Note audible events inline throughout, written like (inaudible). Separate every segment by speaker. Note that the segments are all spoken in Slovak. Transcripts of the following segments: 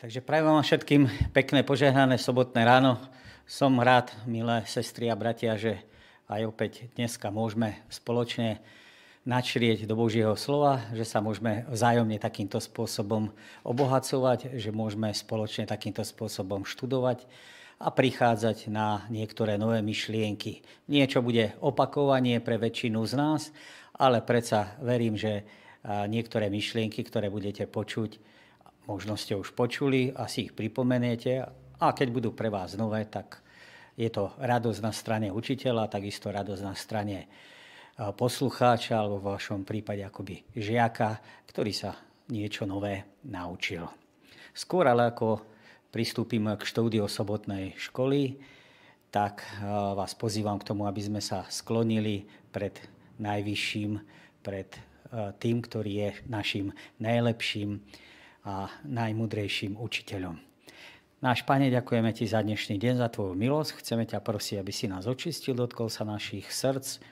Speaker 1: Takže prajem vám všetkým pekné požehnané sobotné ráno. Som rád, milé sestry a bratia, že aj opäť dneska môžeme spoločne načrieť do Božieho slova, že sa môžeme vzájomne takýmto spôsobom obohacovať, že môžeme spoločne takýmto spôsobom študovať a prichádzať na niektoré nové myšlienky. Niečo bude opakovanie pre väčšinu z nás, ale predsa verím, že niektoré myšlienky, ktoré budete počuť, možno ste už počuli a si ich pripomeniete a keď budú pre vás nové, tak je to radosť na strane učiteľa, takisto radosť na strane e, poslucháča alebo v vašom prípade akoby žiaka, ktorý sa niečo nové naučil. Skôr ale ako pristúpim k štúdiu sobotnej školy, tak e, vás pozývam k tomu, aby sme sa sklonili pred najvyšším, pred e, tým, ktorý je našim najlepším a najmudrejším učiteľom. Náš Pane, ďakujeme Ti za dnešný deň, za Tvoju milosť. Chceme ťa prosiť, aby si nás očistil, dotkol sa našich srdc,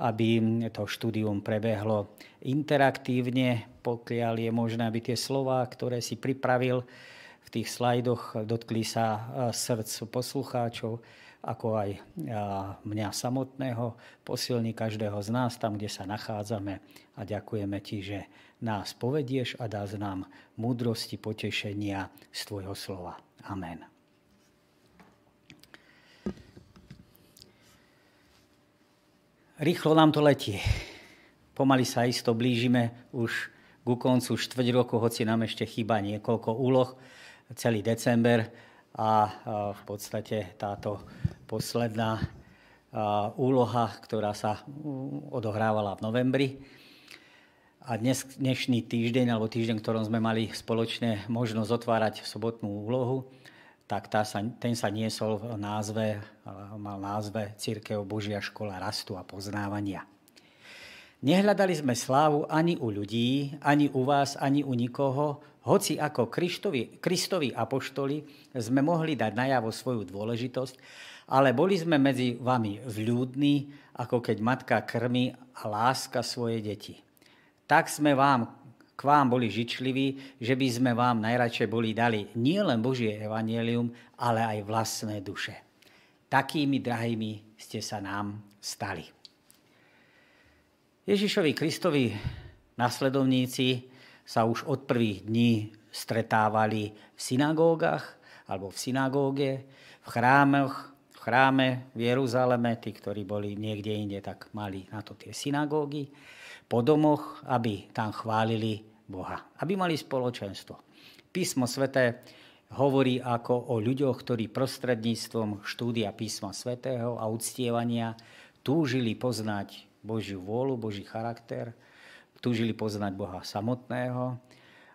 Speaker 1: aby to štúdium prebehlo interaktívne, pokiaľ je možné, aby tie slova, ktoré si pripravil v tých slajdoch, dotkli sa srdc poslucháčov, ako aj mňa samotného, posilní každého z nás tam, kde sa nachádzame a ďakujeme Ti, že nás povedieš a dáš nám múdrosti, potešenia z Tvojho slova. Amen. Rýchlo nám to letí. Pomaly sa isto blížime už ku koncu štvrť roku, hoci nám ešte chýba niekoľko úloh, celý december a v podstate táto posledná úloha, ktorá sa odohrávala v novembri, a dnes, dnešný týždeň, alebo týždeň, ktorom sme mali spoločne možnosť otvárať sobotnú úlohu, tak tá sa, ten sa niesol v názve, mal názve Církev Božia škola rastu a poznávania. Nehľadali sme slávu ani u ľudí, ani u vás, ani u nikoho, hoci ako Kristovi, Kristovi apoštoli sme mohli dať najavo svoju dôležitosť, ale boli sme medzi vami vľúdni, ako keď matka krmi a láska svoje deti tak sme vám, k vám boli žičliví, že by sme vám najradšej boli dali nielen Božie evanelium, ale aj vlastné duše. Takými drahými ste sa nám stali. Ježišovi Kristovi nasledovníci sa už od prvých dní stretávali v synagógach alebo v synagóge, v chrámoch, v chráme v Jeruzaleme, tí, ktorí boli niekde inde, tak mali na to tie synagógy po domoch, aby tam chválili Boha, aby mali spoločenstvo. Písmo sveté hovorí ako o ľuďoch, ktorí prostredníctvom štúdia písma svätého a uctievania túžili poznať Božiu vôľu, Boží charakter, túžili poznať Boha samotného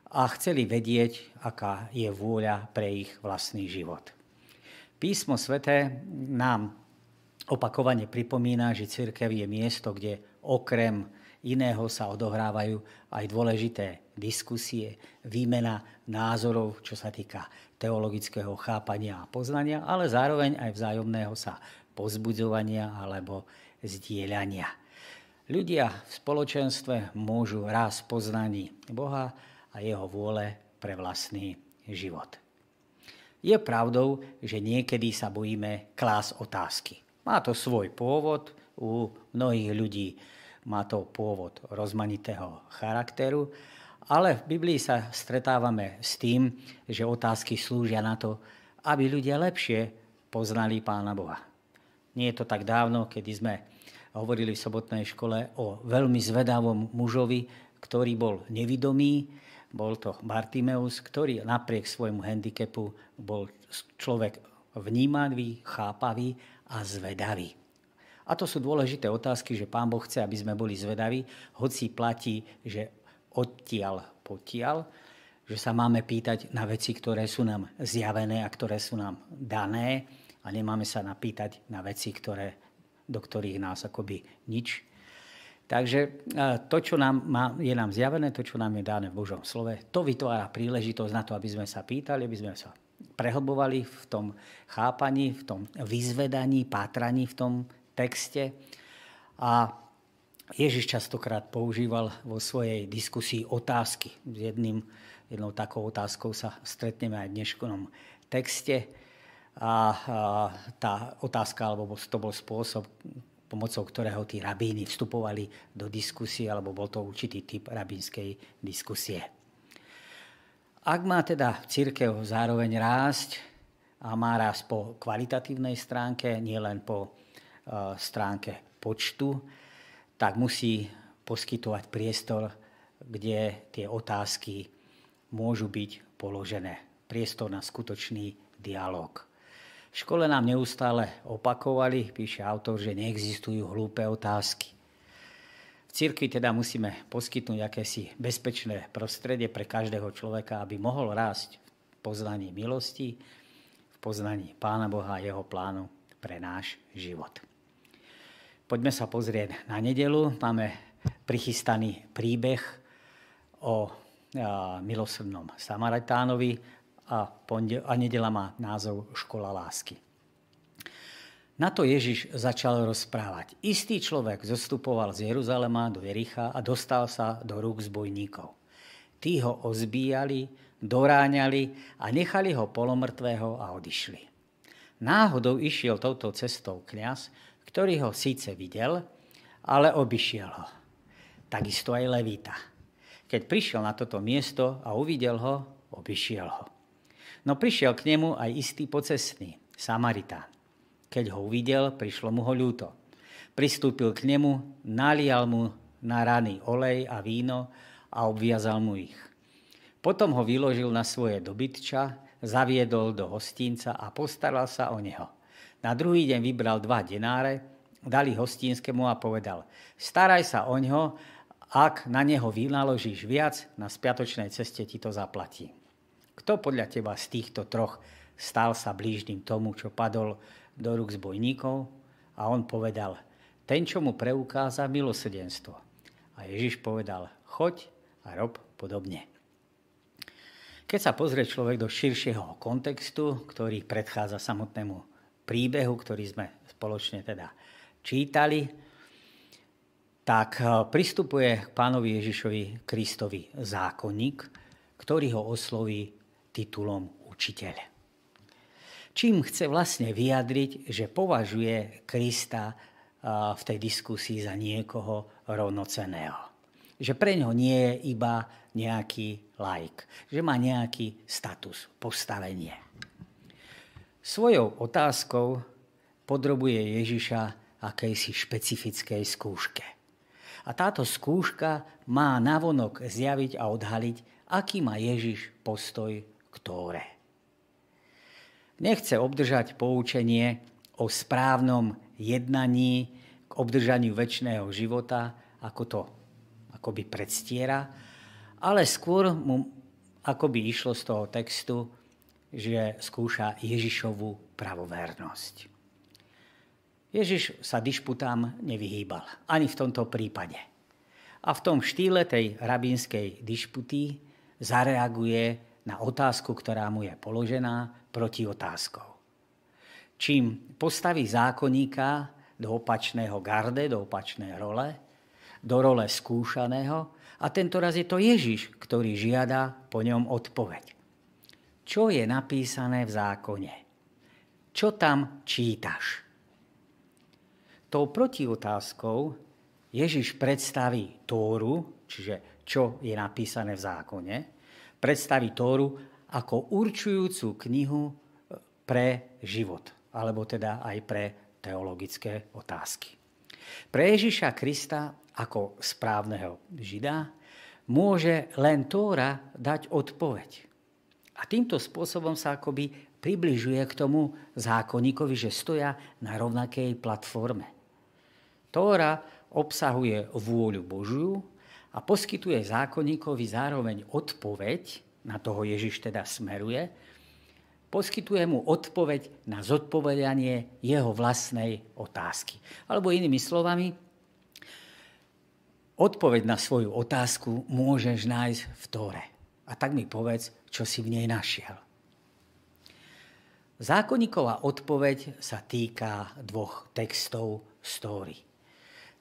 Speaker 1: a chceli vedieť, aká je vôľa pre ich vlastný život. Písmo sveté nám opakovane pripomína, že církev je miesto, kde okrem iného sa odohrávajú aj dôležité diskusie, výmena názorov, čo sa týka teologického chápania a poznania, ale zároveň aj vzájomného sa pozbudzovania alebo zdieľania. Ľudia v spoločenstve môžu raz poznaní Boha a jeho vôle pre vlastný život. Je pravdou, že niekedy sa bojíme klás otázky. Má to svoj pôvod u mnohých ľudí má to pôvod rozmanitého charakteru, ale v Biblii sa stretávame s tým, že otázky slúžia na to, aby ľudia lepšie poznali Pána Boha. Nie je to tak dávno, kedy sme hovorili v sobotnej škole o veľmi zvedavom mužovi, ktorý bol nevidomý, bol to Bartimeus, ktorý napriek svojmu handicapu bol človek vnímavý, chápavý a zvedavý. A to sú dôležité otázky, že Pán Boh chce, aby sme boli zvedaví, hoci platí, že odtiaľ potiaľ, že sa máme pýtať na veci, ktoré sú nám zjavené a ktoré sú nám dané a nemáme sa napýtať na veci, ktoré, do ktorých nás akoby nič. Takže to, čo nám má, je nám zjavené, to, čo nám je dané v Božom slove, to vytvára príležitosť na to, aby sme sa pýtali, aby sme sa prehlbovali v tom chápaní, v tom vyzvedaní, pátraní v tom texte. A Ježiš častokrát používal vo svojej diskusii otázky. S jedným jednou takou otázkou sa stretneme aj v dnešnom texte. A, a tá otázka, alebo to bol spôsob, pomocou ktorého tí rabíny vstupovali do diskusie, alebo bol to určitý typ rabínskej diskusie. Ak má teda církev zároveň rásť a má rásť po kvalitatívnej stránke, nielen po stránke počtu, tak musí poskytovať priestor, kde tie otázky môžu byť položené. Priestor na skutočný dialog. V škole nám neustále opakovali, píše autor, že neexistujú hlúpe otázky. V cirkvi teda musíme poskytnúť akési bezpečné prostredie pre každého človeka, aby mohol rásť v poznaní milosti, v poznaní Pána Boha a jeho plánu pre náš život. Poďme sa pozrieť na nedelu. Máme prichystaný príbeh o milosrdnom Samaritánovi a, a nedela má názov Škola lásky. Na to Ježiš začal rozprávať. Istý človek zostupoval z Jeruzalema do Jericha a dostal sa do rúk zbojníkov. Tí ho ozbíjali, doráňali a nechali ho polomrtvého a odišli. Náhodou išiel touto cestou kňaz, ktorý ho síce videl, ale obišiel ho. Takisto aj Levita. Keď prišiel na toto miesto a uvidel ho, obišiel ho. No prišiel k nemu aj istý pocestný, Samaritán. Keď ho uvidel, prišlo mu ho ľúto. Pristúpil k nemu, nalial mu na rany olej a víno a obviazal mu ich. Potom ho vyložil na svoje dobytča, zaviedol do hostínca a postaral sa o neho. Na druhý deň vybral dva denáre, dali hostinskému a povedal, staraj sa o ňo, ak na neho vynaložíš viac, na spiatočnej ceste ti to zaplatí. Kto podľa teba z týchto troch stal sa blížnym tomu, čo padol do rúk zbojníkov? A on povedal, ten, čo mu preukáza milosedenstvo. A Ježiš povedal, choď a rob podobne. Keď sa pozrie človek do širšieho kontextu, ktorý predchádza samotnému príbehu, ktorý sme spoločne teda čítali, tak eh, pristupuje k pánovi Ježišovi Kristovi zákonník, ktorý ho osloví titulom učiteľ. Čím chce vlastne vyjadriť, že považuje Krista eh, v tej diskusii za niekoho rovnoceného. Že pre ňo nie je iba nejaký laik, že má nejaký status, postavenie. Svojou otázkou podrobuje Ježiša akejsi špecifickej skúške. A táto skúška má navonok zjaviť a odhaliť, aký má Ježiš postoj k Tóre. Nechce obdržať poučenie o správnom jednaní k obdržaniu väčšného života, ako to akoby predstiera, ale skôr mu akoby išlo z toho textu že skúša Ježišovú pravovernosť. Ježiš sa dišputám nevyhýbal, ani v tomto prípade. A v tom štýle tej rabínskej dišputy zareaguje na otázku, ktorá mu je položená, proti otázkou. Čím postaví zákonníka do opačného garde, do opačnej role, do role skúšaného, a tento raz je to Ježiš, ktorý žiada po ňom odpoveď čo je napísané v zákone. Čo tam čítaš? Tou protiotázkou Ježiš predstaví Tóru, čiže čo je napísané v zákone, predstaví Tóru ako určujúcu knihu e, pre život, alebo teda aj pre teologické otázky. Pre Ježiša Krista ako správneho žida môže len Tóra dať odpoveď. A týmto spôsobom sa akoby približuje k tomu zákonníkovi, že stoja na rovnakej platforme. Tóra obsahuje vôľu Božiu a poskytuje zákonníkovi zároveň odpoveď, na toho Ježiš teda smeruje, poskytuje mu odpoveď na zodpovedanie jeho vlastnej otázky. Alebo inými slovami, odpoveď na svoju otázku môžeš nájsť v Tóre. A tak mi povedz, čo si v nej našiel. Zákonníková odpoveď sa týka dvoch textov story.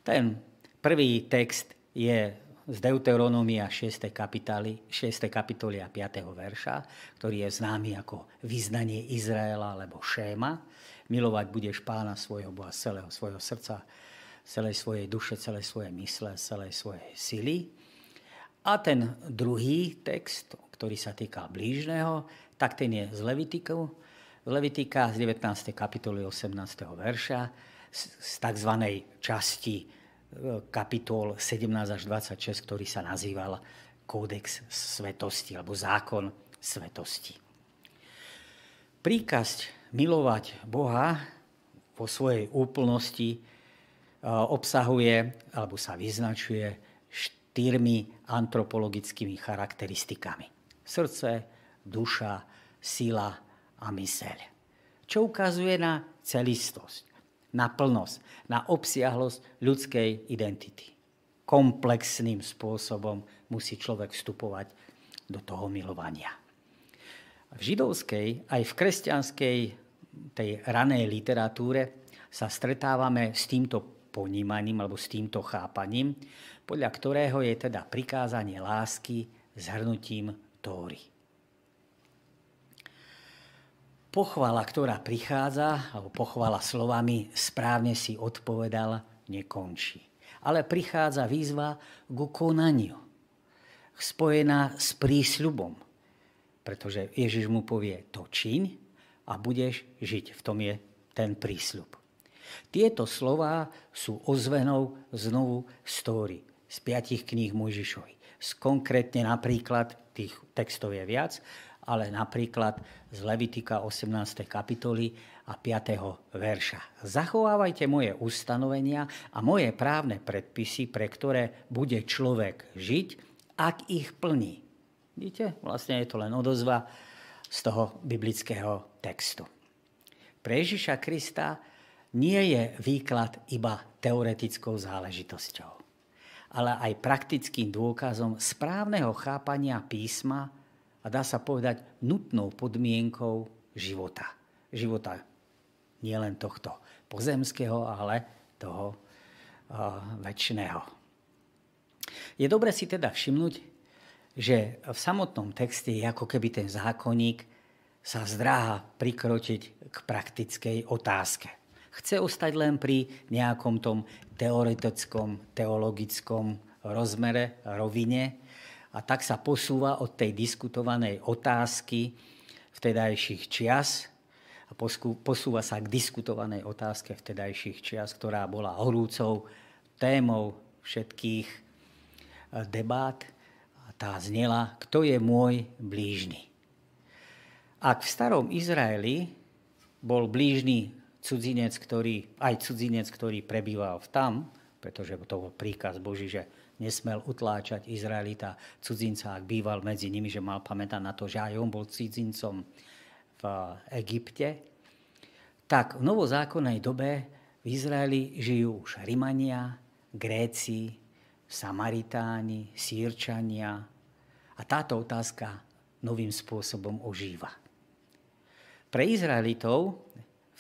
Speaker 1: Ten prvý text je z Deuteronomia 6. kapitoly, 6. kapitoly a 5. verša, ktorý je známy ako vyznanie Izraela alebo Šéma. Milovať budeš pána svojho Boha celého svojho srdca, celej svojej duše, celej svojej mysle, celej svojej sily. A ten druhý text, ktorý sa týka blížneho, tak ten je z Levitiku, Levitika z 19. kapitoly 18. verša, z tzv. časti kapitol 17 až 26, ktorý sa nazýval Kódex svetosti alebo zákon svetosti. Príkaz milovať Boha vo svojej úplnosti e, obsahuje alebo sa vyznačuje štyrmi antropologickými charakteristikami. Srdce, duša, sila a myseľ. Čo ukazuje na celistosť na plnosť, na obsiahlosť ľudskej identity. Komplexným spôsobom musí človek vstupovať do toho milovania. V židovskej aj v kresťanskej tej ranej literatúre sa stretávame s týmto ponímaním alebo s týmto chápaním, podľa ktorého je teda prikázanie lásky zhrnutím Tóry pochvala, ktorá prichádza, alebo pochvala slovami správne si odpovedal, nekončí. Ale prichádza výzva k konaniu, spojená s prísľubom. Pretože Ježiš mu povie, to čiň a budeš žiť. V tom je ten prísľub. Tieto slova sú ozvenou znovu stóry z piatich kníh Mojžišovi. Konkrétne napríklad, tých textov je viac, ale napríklad z Levitika 18. kapitoly a 5. verša. Zachovávajte moje ustanovenia a moje právne predpisy, pre ktoré bude človek žiť, ak ich plní. Vidíte? Vlastne je to len odozva z toho biblického textu. Pre Ježiša Krista nie je výklad iba teoretickou záležitosťou, ale aj praktickým dôkazom správneho chápania písma a dá sa povedať nutnou podmienkou života. Života nielen tohto pozemského, ale toho uh, väčšného. Je dobre si teda všimnúť, že v samotnom texte je ako keby ten zákonník sa zdráha prikročiť k praktickej otázke. Chce ostať len pri nejakom tom teoretickom, teologickom rozmere, rovine, a tak sa posúva od tej diskutovanej otázky vtedajších čias a posúva sa k diskutovanej otázke vtedajších čias, ktorá bola horúcou témou všetkých eh, debát. A tá znela, kto je môj blížny. Ak v starom Izraeli bol blížny cudzinec, ktorý, aj cudzinec, ktorý prebýval tam, pretože to bol príkaz Boží, že nesmel utláčať Izraelita cudzinca, ak býval medzi nimi, že mal pamätať na to, že aj on bol cudzincom v Egypte. Tak v novozákonnej dobe v Izraeli žijú už Rimania, Gréci, Samaritáni, Sýrčania a táto otázka novým spôsobom ožíva. Pre Izraelitov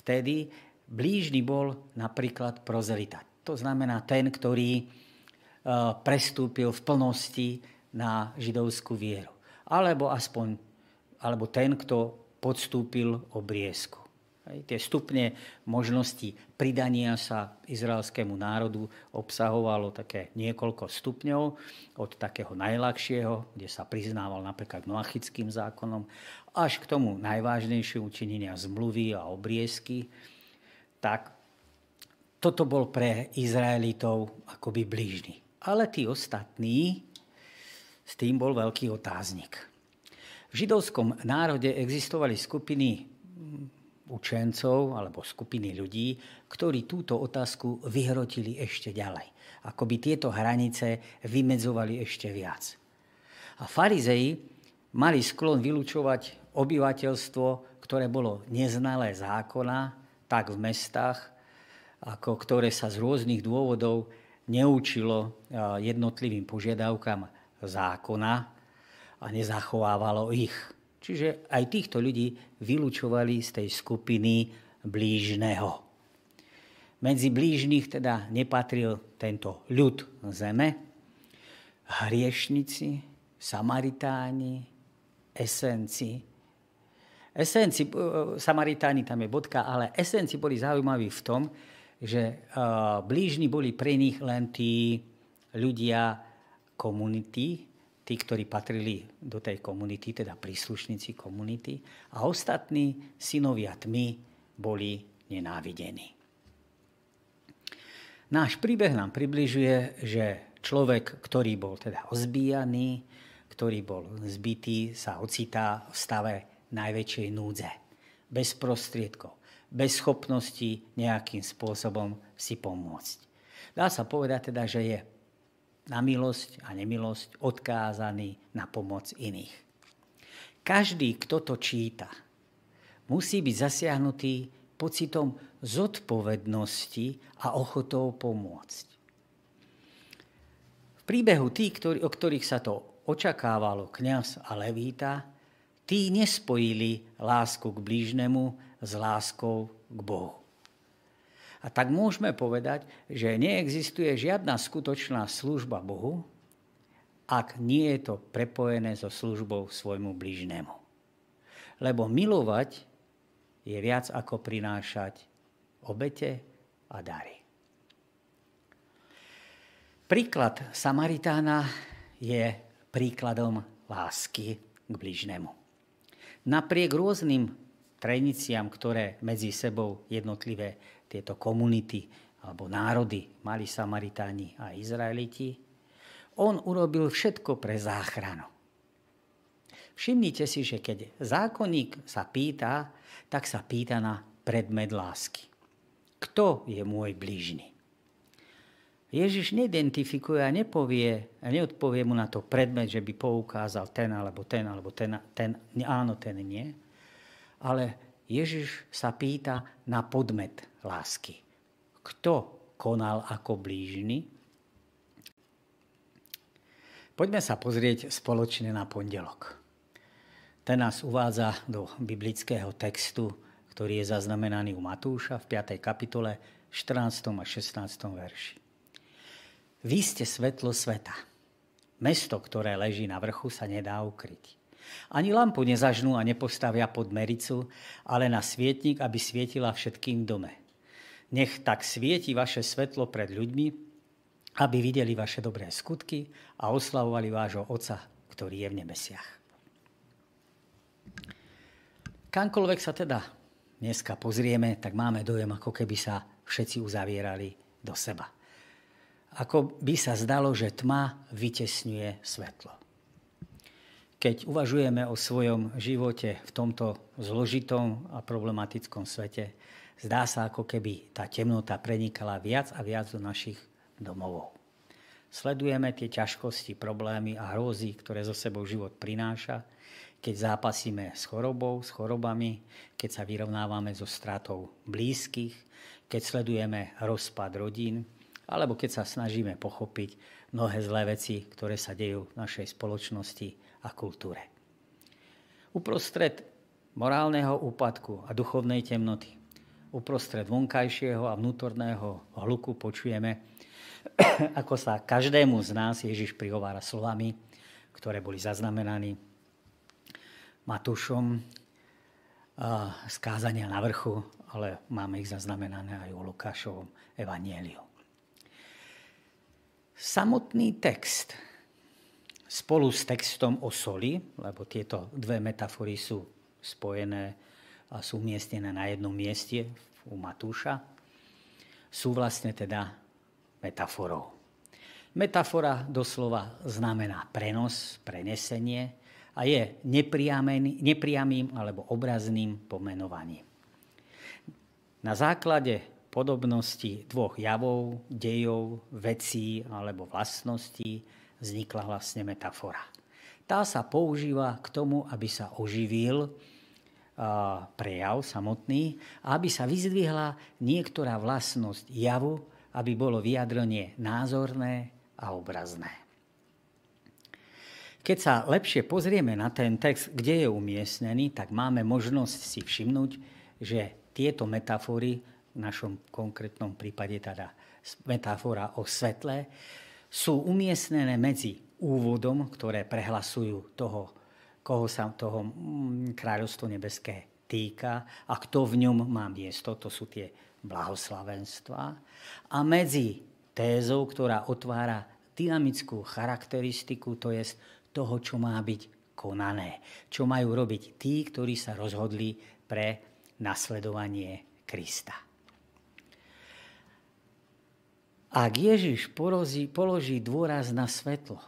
Speaker 1: vtedy blížny bol napríklad prozelita. To znamená ten, ktorý Eh, prestúpil v plnosti na židovskú vieru. Alebo aspoň alebo ten, kto podstúpil obriezku. Tie stupne možnosti pridania sa izraelskému národu obsahovalo také niekoľko stupňov, od takého najľahšieho, kde sa priznával napríklad noachickým zákonom, až k tomu najvážnejšiu učinenia zmluvy a obriezky, tak toto bol pre Izraelitov akoby blížny. Ale tí ostatní, s tým bol veľký otáznik. V židovskom národe existovali skupiny učencov alebo skupiny ľudí, ktorí túto otázku vyhrotili ešte ďalej. Ako by tieto hranice vymedzovali ešte viac. A farizei mali sklon vylúčovať obyvateľstvo, ktoré bolo neznalé zákona, tak v mestách, ako ktoré sa z rôznych dôvodov neučilo jednotlivým požiadavkám zákona a nezachovávalo ich. Čiže aj týchto ľudí vylúčovali z tej skupiny blížneho. Medzi blížnych teda nepatril tento ľud zeme, hriešnici, Samaritáni, esenci. Esenci, e, Samaritáni tam je bodka, ale esenci boli zaujímaví v tom, že e, blížni boli pre nich len tí ľudia komunity, tí, ktorí patrili do tej komunity, teda príslušníci komunity, a ostatní synovia tmy boli nenávidení. Náš príbeh nám približuje, že človek, ktorý bol teda ozbíjaný, ktorý bol zbytý, sa ocitá v stave najväčšej núdze. Bez prostriedkov, bez schopnosti nejakým spôsobom si pomôcť. Dá sa povedať teda, že je na milosť a nemilosť odkázaný na pomoc iných. Každý, kto to číta, musí byť zasiahnutý pocitom zodpovednosti a ochotou pomôcť. V príbehu tých, ktorý, o ktorých sa to očakávalo kňaz a levíta, tí nespojili lásku k blížnemu s láskou k Bohu. A tak môžeme povedať, že neexistuje žiadna skutočná služba Bohu, ak nie je to prepojené so službou svojmu blížnemu. Lebo milovať je viac ako prinášať obete a dary. Príklad Samaritána je príkladom lásky k bližnému. Napriek rôznym treniciam, ktoré medzi sebou jednotlivé tieto komunity alebo národy mali Samaritáni a Izraeliti, on urobil všetko pre záchranu. Všimnite si, že keď zákonník sa pýta, tak sa pýta na predmet lásky. Kto je môj blížny? Ježiš neidentifikuje a nepovie, a neodpovie mu na to predmet, že by poukázal ten alebo ten, alebo ten, ten áno, ten nie. Ale Ježiš sa pýta na podmet lásky. Kto konal ako blížny? Poďme sa pozrieť spoločne na pondelok. Ten nás uvádza do biblického textu, ktorý je zaznamenaný u Matúša v 5. kapitole 14. a 16. verši. Vy ste svetlo sveta. Mesto, ktoré leží na vrchu, sa nedá ukryť. Ani lampu nezažnú a nepostavia pod mericu, ale na svietnik, aby svietila všetkým dome. Nech tak svieti vaše svetlo pred ľuďmi, aby videli vaše dobré skutky a oslavovali vášho Otca, ktorý je v nebesiach. Kamkoľvek sa teda dneska pozrieme, tak máme dojem, ako keby sa všetci uzavierali do seba ako by sa zdalo, že tma vytesňuje svetlo. Keď uvažujeme o svojom živote v tomto zložitom a problematickom svete, zdá sa, ako keby tá temnota prenikala viac a viac do našich domovov. Sledujeme tie ťažkosti, problémy a hrozy, ktoré zo sebou život prináša, keď zápasíme s chorobou, s chorobami, keď sa vyrovnávame so stratou blízkych, keď sledujeme rozpad rodín, alebo keď sa snažíme pochopiť mnohé zlé veci, ktoré sa dejú v našej spoločnosti a kultúre. Uprostred morálneho úpadku a duchovnej temnoty, uprostred vonkajšieho a vnútorného hluku počujeme, (clears throat) ako sa každému z nás Ježiš prihovára slovami, ktoré boli zaznamenaní Matúšom z kázania na vrchu, ale máme ich zaznamenané aj u Lukášovom evanieliu. Samotný text spolu s textom o soli, lebo tieto dve metafory sú spojené a sú umiestnené na jednom mieste u Matúša, sú vlastne teda metaforou. Metafora doslova znamená prenos, prenesenie a je nepriamým alebo obrazným pomenovaním. Na základe podobnosti dvoch javov, dejov, vecí alebo vlastností vznikla vlastne metafora. Tá sa používa k tomu, aby sa oživil prejav samotný a aby sa vyzdvihla niektorá vlastnosť javu, aby bolo vyjadrenie názorné a obrazné. Keď sa lepšie pozrieme na ten text, kde je umiestnený, tak máme možnosť si všimnúť, že tieto metafory v našom konkrétnom prípade teda metafora o svetle, sú umiestnené medzi úvodom, ktoré prehlasujú toho, koho sa toho mm, kráľovstvo nebeské týka a kto v ňom má miesto, to sú tie blahoslavenstva. A medzi tézou, ktorá otvára dynamickú charakteristiku, to je toho, čo má byť konané. Čo majú robiť tí, ktorí sa rozhodli pre nasledovanie Krista. Ak Ježiš položí, položí dôraz na svetlo,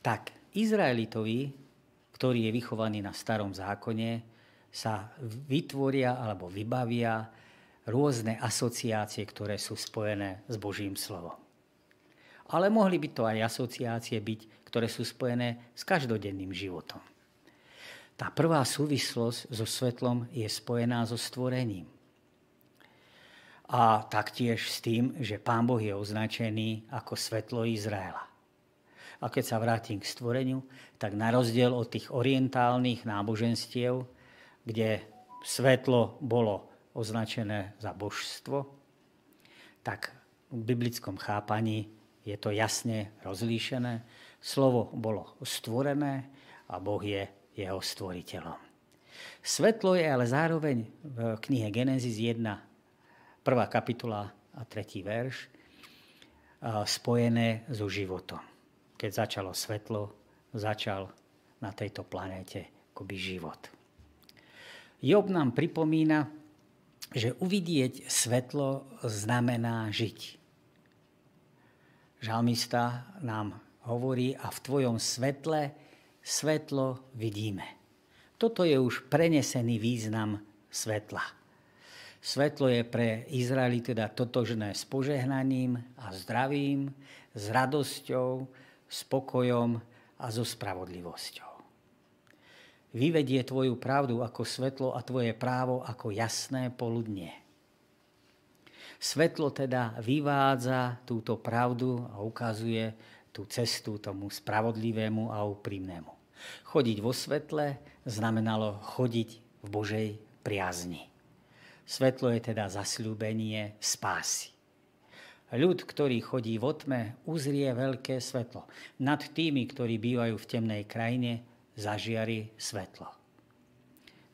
Speaker 1: tak Izraelitovi, ktorý je vychovaný na starom zákone, sa vytvoria alebo vybavia rôzne asociácie, ktoré sú spojené s Božím slovom. Ale mohli by to aj asociácie byť, ktoré sú spojené s každodenným životom. Tá prvá súvislosť so svetlom je spojená so stvorením. A taktiež s tým, že Pán Boh je označený ako svetlo Izraela. A keď sa vrátim k stvoreniu, tak na rozdiel od tých orientálnych náboženstiev, kde svetlo bolo označené za božstvo, tak v biblickom chápaní je to jasne rozlíšené. Slovo bolo stvorené a Boh je jeho stvoriteľom. Svetlo je ale zároveň v knihe Genesis 1, prvá kapitola a tretí verš, spojené so životom. Keď začalo svetlo, začal na tejto planéte akoby život. Job nám pripomína, že uvidieť svetlo znamená žiť. Žalmista nám hovorí, a v tvojom svetle svetlo vidíme. Toto je už prenesený význam svetla. Svetlo je pre Izraeli teda totožné s požehnaním a zdravím, s radosťou, spokojom a so spravodlivosťou. Vyvedie tvoju pravdu ako svetlo a tvoje právo ako jasné poludnie. Svetlo teda vyvádza túto pravdu a ukazuje tú cestu tomu spravodlivému a úprimnému. Chodiť vo svetle znamenalo chodiť v Božej priazni. Svetlo je teda zasľúbenie spásy. Ľud, ktorý chodí v otme, uzrie veľké svetlo. Nad tými, ktorí bývajú v temnej krajine, zažiari svetlo.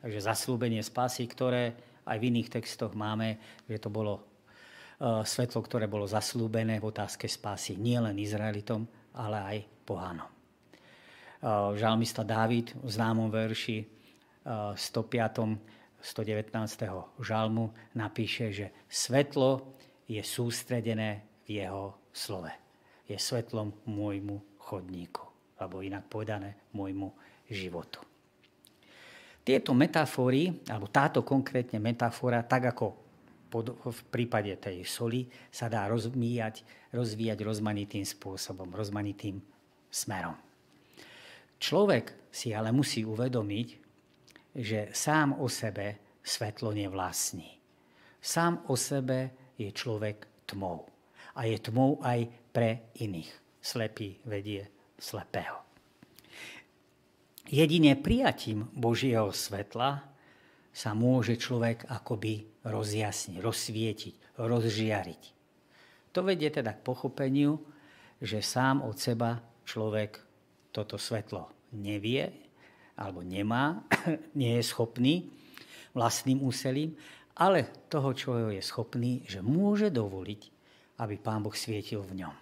Speaker 1: Takže zaslúbenie spásy, ktoré aj v iných textoch máme, že to bolo e, svetlo, ktoré bolo zaslúbené v otázke spásy nielen Izraelitom, ale aj pohanom. Eh, žalmista Dávid v známom verši 105. Eh, 119. žalmu napíše, že svetlo je sústredené v jeho slove. Je svetlom môjmu chodníku, alebo inak povedané môjmu životu. Tieto metafory, alebo táto konkrétne metafora, tak ako v prípade tej soli, sa dá rozvíjať, rozvíjať rozmanitým spôsobom, rozmanitým smerom. Človek si ale musí uvedomiť, že sám o sebe svetlo nevlastní. Sám o sebe je človek tmou. A je tmou aj pre iných. Slepý vedie slepého. Jedine prijatím Božieho svetla sa môže človek akoby rozjasniť, rozsvietiť, rozžiariť. To vedie teda k pochopeniu, že sám od seba človek toto svetlo nevie alebo nemá, (coughs) nie je schopný vlastným úsilím, ale toho, čo je schopný, že môže dovoliť, aby Pán Boh svietil v ňom.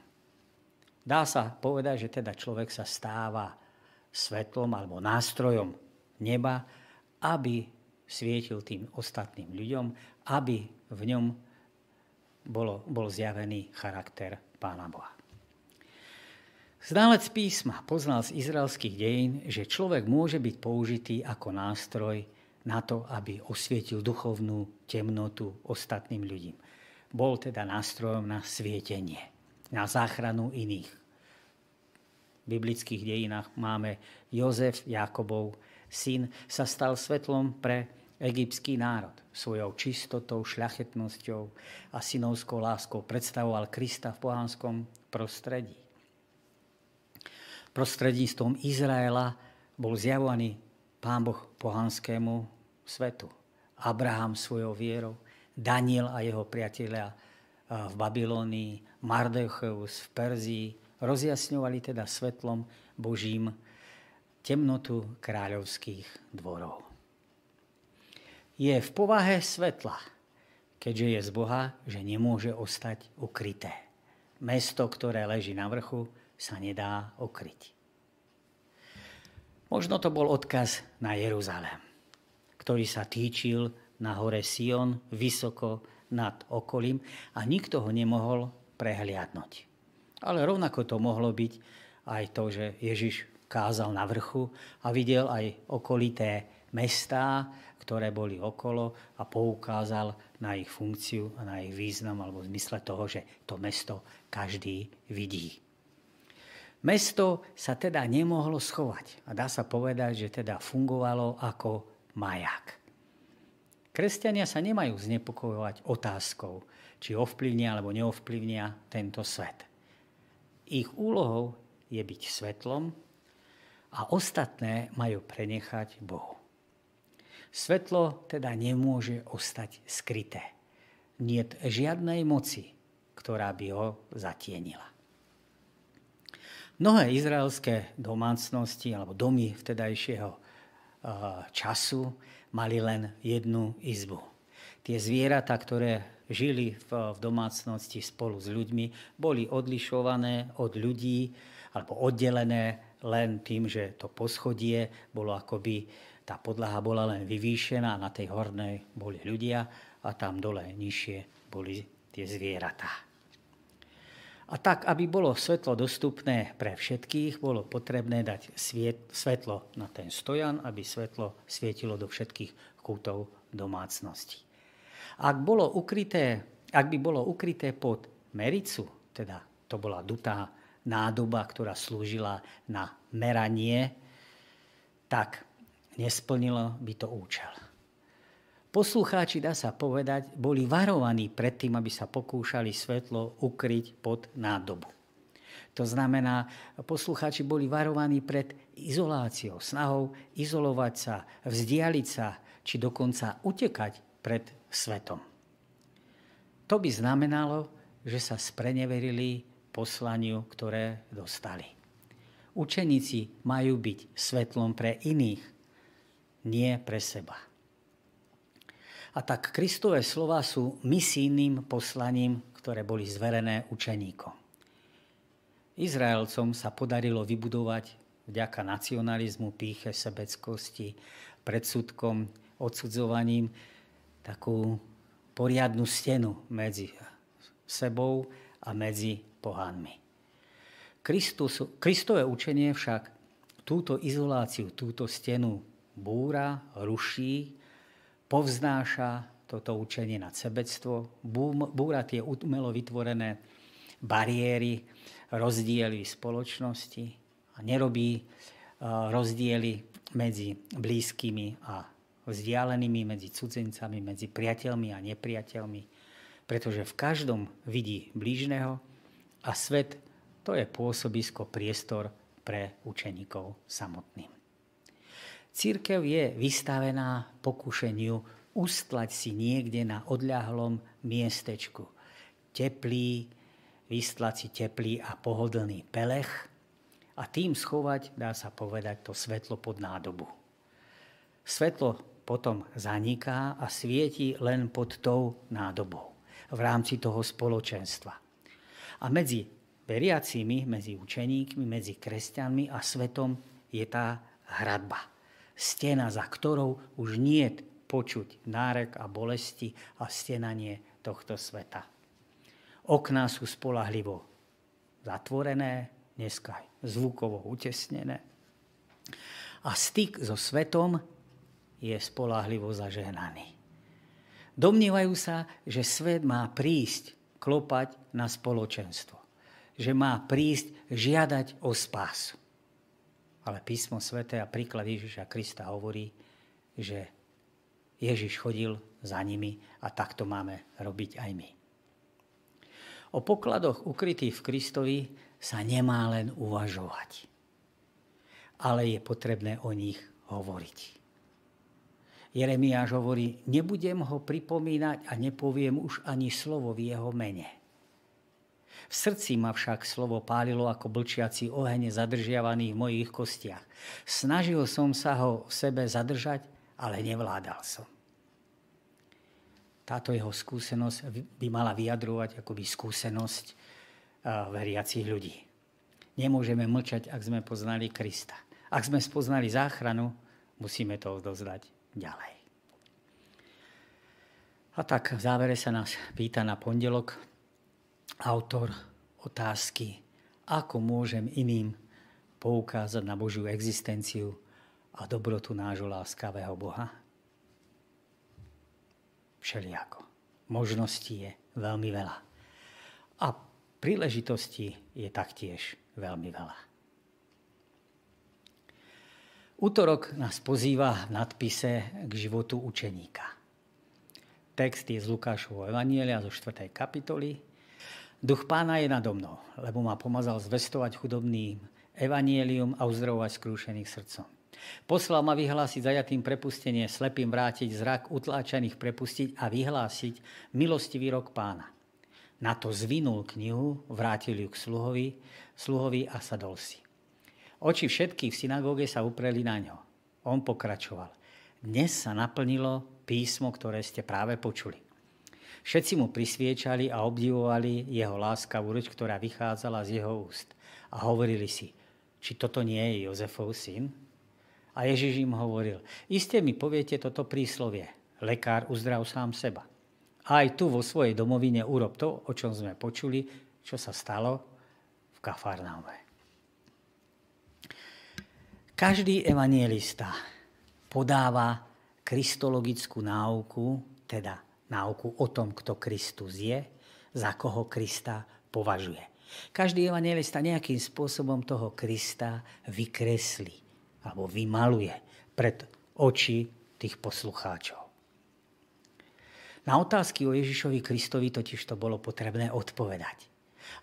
Speaker 1: Dá sa povedať, že teda človek sa stáva svetlom alebo nástrojom neba, aby svietil tým ostatným ľuďom, aby v ňom bolo, bol zjavený charakter Pána Boha. Znalec písma poznal z izraelských dejín, že človek môže byť použitý ako nástroj na to, aby osvietil duchovnú temnotu ostatným ľudím. Bol teda nástrojom na svietenie, na záchranu iných. V biblických dejinách máme Jozef, Jakobov syn, sa stal svetlom pre egyptský národ. Svojou čistotou, šľachetnosťou a synovskou láskou predstavoval Krista v pohánskom prostredí prostredníctvom Izraela bol zjavovaný pán Boh pohanskému svetu. Abraham svojou vierou, Daniel a jeho priatelia v Babylónii, Mardecheus v Perzii, rozjasňovali teda svetlom Božím temnotu kráľovských dvorov. Je v povahe svetla, keďže je z Boha, že nemôže ostať ukryté. Mesto, ktoré leží na vrchu, sa nedá okryť. Možno to bol odkaz na Jeruzalém, ktorý sa týčil na hore Sion, vysoko nad okolím a nikto ho nemohol prehliadnúť. Ale rovnako to mohlo byť aj to, že Ježiš kázal na vrchu a videl aj okolité mestá, ktoré boli okolo a poukázal na ich funkciu a na ich význam alebo zmysle toho, že to mesto každý vidí. Mesto sa teda nemohlo schovať a dá sa povedať, že teda fungovalo ako majak. Kresťania sa nemajú znepokojovať otázkou, či ovplyvnia alebo neovplyvnia tento svet. Ich úlohou je byť svetlom a ostatné majú prenechať Bohu. Svetlo teda nemôže ostať skryté. Nie žiadnej moci, ktorá by ho zatienila. Mnohé izraelské domácnosti alebo domy vtedajšieho času mali len jednu izbu. Tie zvieratá, ktoré žili v, domácnosti spolu s ľuďmi, boli odlišované od ľudí alebo oddelené len tým, že to poschodie bolo akoby, tá podlaha bola len vyvýšená, na tej hornej boli ľudia a tam dole nižšie boli tie zvieratá. A tak, aby bolo svetlo dostupné pre všetkých, bolo potrebné dať svetlo na ten stojan, aby svetlo svietilo do všetkých kútov domácnosti. Ak, bolo ukryté, ak by bolo ukryté pod mericu, teda to bola dutá nádoba, ktorá slúžila na meranie, tak nesplnilo by to účel. Poslucháči, dá sa povedať, boli varovaní pred tým, aby sa pokúšali svetlo ukryť pod nádobu. To znamená, poslucháči boli varovaní pred izoláciou, snahou izolovať sa, vzdialiť sa, či dokonca utekať pred svetom. To by znamenalo, že sa spreneverili poslaniu, ktoré dostali. Učeníci majú byť svetlom pre iných, nie pre seba. A tak Kristové slova sú misijným poslaním, ktoré boli zverené učeníkom. Izraelcom sa podarilo vybudovať vďaka nacionalizmu, píche, sebeckosti, predsudkom, odsudzovaním takú poriadnu stenu medzi sebou a medzi pohánmi. Kristus, Kristové učenie však túto izoláciu, túto stenu búra, ruší, povznáša toto učenie nad sebectvo, búra tie umelo vytvorené bariéry, rozdiely spoločnosti a nerobí rozdiely medzi blízkymi a vzdialenými, medzi cudzincami, medzi priateľmi a nepriateľmi, pretože v každom vidí blížneho a svet to je pôsobisko, priestor pre učeníkov samotným. Církev je vystavená pokušeniu ustlať si niekde na odľahlom miestečku. Teplý, vystlať si teplý a pohodlný pelech a tým schovať, dá sa povedať, to svetlo pod nádobu. Svetlo potom zaniká a svieti len pod tou nádobou v rámci toho spoločenstva. A medzi veriacimi, medzi učeníkmi, medzi kresťanmi a svetom je tá hradba. Stena, za ktorou už nie počuť nárek a bolesti a stenanie tohto sveta. Okná sú spolahlivo zatvorené, dneska zvukovo utesnené. A styk so svetom je spolahlivo zažehnaný. Domnievajú sa, že svet má prísť klopať na spoločenstvo. Že má prísť žiadať o spásu. Ale písmo svete a príklad Ježiša Krista hovorí, že Ježiš chodil za nimi a takto máme robiť aj my. O pokladoch ukrytých v Kristovi sa nemá len uvažovať, ale je potrebné o nich hovoriť. Jeremiáš hovorí, nebudem ho pripomínať a nepoviem už ani slovo v jeho mene. V srdci ma však slovo pálilo ako blčiaci oheň zadržiavaný v mojich kostiach. Snažil som sa ho v sebe zadržať, ale nevládal som. Táto jeho skúsenosť by mala vyjadrovať akoby skúsenosť veriacich ľudí. Nemôžeme mlčať, ak sme poznali Krista. Ak sme spoznali záchranu, musíme to odozdať ďalej. A tak v závere sa nás pýta na pondelok autor otázky, ako môžem iným poukázať na Božiu existenciu a dobrotu nášho láskavého Boha? Všelijako. Možností je veľmi veľa. A príležitostí je taktiež veľmi veľa. Útorok nás pozýva v nadpise k životu učeníka. Text je z Lukášovho Evanielia zo 4. kapitoly, Duch pána je nado mnou, lebo ma pomazal zvestovať chudobným evanielium a uzdravovať skrúšených srdcom. Poslal ma vyhlásiť zajatým prepustenie, slepým vrátiť zrak, utláčaných prepustiť a vyhlásiť milostivý rok pána. Na to zvinul knihu, vrátil ju k sluhovi, sluhovi a sadol si. Oči všetkých v synagóge sa upreli na ňo. On pokračoval. Dnes sa naplnilo písmo, ktoré ste práve počuli. Všetci mu prisviečali a obdivovali jeho láskavú reč, ktorá vychádzala z jeho úst. A hovorili si, či toto nie je Jozefov syn? A Ježiš im hovoril, iste mi poviete toto príslovie, lekár uzdrav sám seba. A aj tu vo svojej domovine urob to, o čom sme počuli, čo sa stalo v Kafarnaume. Každý evangelista podáva kristologickú náuku, teda náuku o tom, kto Kristus je, za koho Krista považuje. Každý evangelista nejakým spôsobom toho Krista vykreslí alebo vymaluje pred oči tých poslucháčov. Na otázky o Ježišovi Kristovi totiž to bolo potrebné odpovedať.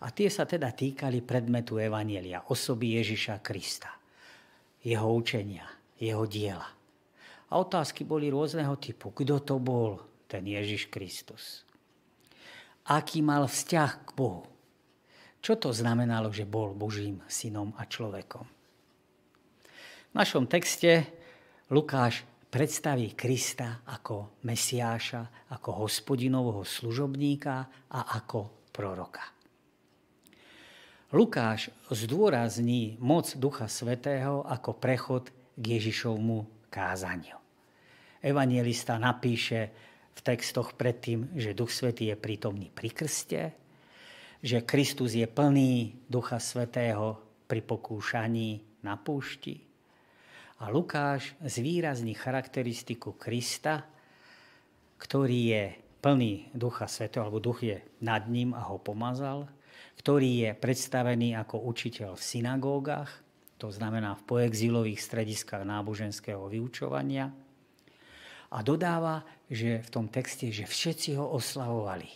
Speaker 1: A tie sa teda týkali predmetu Evanielia, osoby Ježiša Krista, jeho učenia, jeho diela. A otázky boli rôzneho typu. Kto to bol? Ten Ježiš Kristus. Aký mal vzťah k Bohu. Čo to znamenalo, že bol Božím synom a človekom? V našom texte Lukáš predstaví Krista ako Mesiáša, ako hospodinového služobníka a ako proroka. Lukáš zdôrazní moc Ducha Svetého ako prechod k Ježišovmu kázaniu. Evangelista napíše v textoch predtým, že Duch Svetý je prítomný pri krste, že Kristus je plný Ducha Svetého pri pokúšaní na púšti. A Lukáš zvýrazní charakteristiku Krista, ktorý je plný Ducha Svetého, alebo Duch je nad ním a ho pomazal, ktorý je predstavený ako učiteľ v synagógach, to znamená v poexilových strediskách náboženského vyučovania – a dodáva, že v tom texte, že všetci ho oslavovali.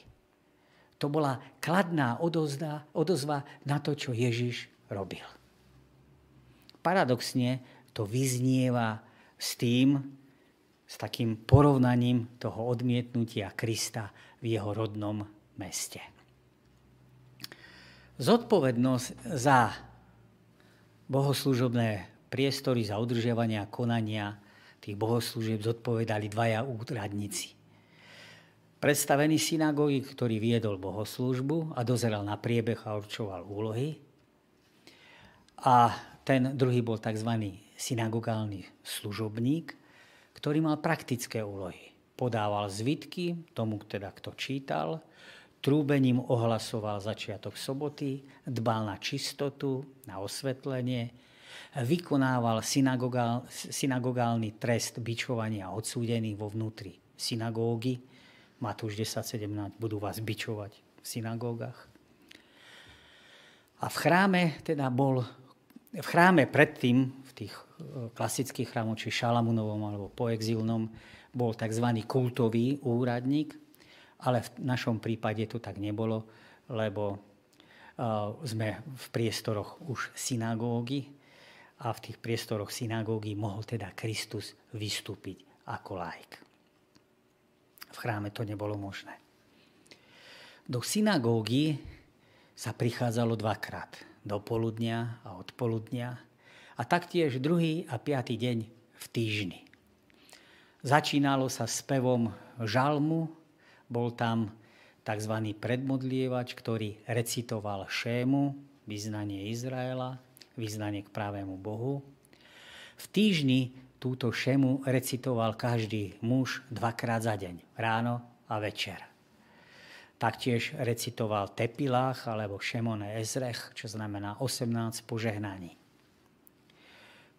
Speaker 1: To bola kladná odozva, odozva na to, čo Ježiš robil. Paradoxne to vyznieva s tým, s takým porovnaním toho odmietnutia Krista v jeho rodnom meste. Zodpovednosť za bohoslužobné priestory, za udržiavania konania tých bohoslúžieb zodpovedali dvaja úradníci. Predstavený synagógy, ktorý viedol bohoslúžbu a dozeral na priebeh a určoval úlohy. A ten druhý bol tzv. synagogálny služobník, ktorý mal praktické úlohy. Podával zvitky tomu, teda kto čítal, trúbením ohlasoval začiatok soboty, dbal na čistotu, na osvetlenie, vykonával synagogál, synagogálny trest bičovania odsúdených vo vnútri synagógy. Matúš 10.17 budú vás bičovať v synagógach. A v chráme teda bol, v chráme predtým, v tých e, klasických chrámoch, či Šalamunovom alebo poexilnom, bol tzv. kultový úradník, ale v našom prípade to tak nebolo, lebo uh, sme v priestoroch už synagógy, a v tých priestoroch synagógy mohol teda Kristus vystúpiť ako laik. V chráme to nebolo možné. Do synagógy sa prichádzalo dvakrát, do poludnia a od poludnia a taktiež druhý a piatý deň v týždni. Začínalo sa spevom žalmu, bol tam tzv. predmodlievač, ktorý recitoval šému, vyznanie Izraela, vyznanie k pravému Bohu. V týždni túto šemu recitoval každý muž dvakrát za deň, ráno a večer. Taktiež recitoval Tepilách alebo Šemone Ezrech, čo znamená 18 požehnaní.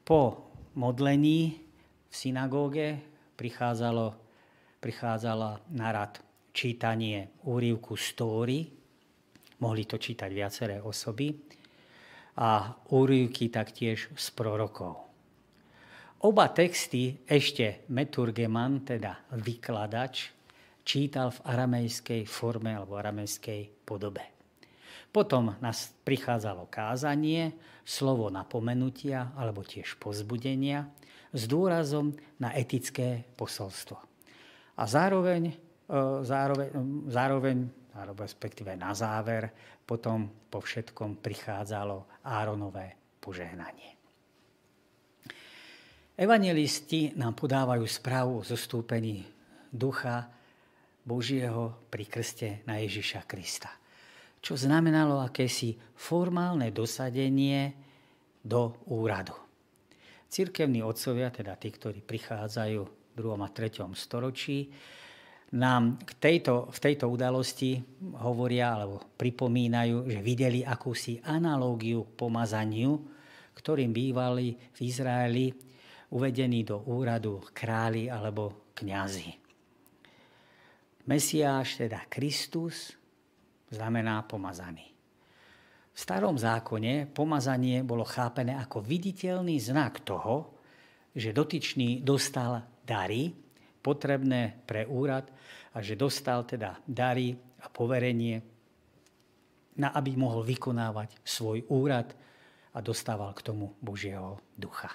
Speaker 1: Po modlení v synagóge prichádzalo, prichádzala na rad čítanie úrivku stóry, mohli to čítať viaceré osoby, a úrivky taktiež z prorokov. Oba texty ešte Meturgeman, teda vykladač, čítal v aramejskej forme alebo aramejskej podobe. Potom nás prichádzalo kázanie, slovo napomenutia alebo tiež pozbudenia s dôrazom na etické posolstvo. A zároveň, e, zároveň, zároveň respektíve na záver, potom po všetkom prichádzalo Áronové požehnanie. Evangelisti nám podávajú správu o zostúpení Ducha Božieho pri krste na Ježiša Krista. Čo znamenalo akési formálne dosadenie do úradu. Cirkevní otcovia, teda tí, ktorí prichádzajú v 2. a 3. storočí, nám k tejto, v tejto udalosti hovoria alebo pripomínajú, že videli akúsi analógiu k pomazaniu, ktorým bývali v Izraeli uvedení do úradu králi alebo kňazi. Mesiáš, teda Kristus, znamená pomazaný. V starom zákone pomazanie bolo chápené ako viditeľný znak toho, že dotyčný dostal dary potrebné pre úrad a že dostal teda dary a poverenie, na aby mohol vykonávať svoj úrad a dostával k tomu Božieho ducha.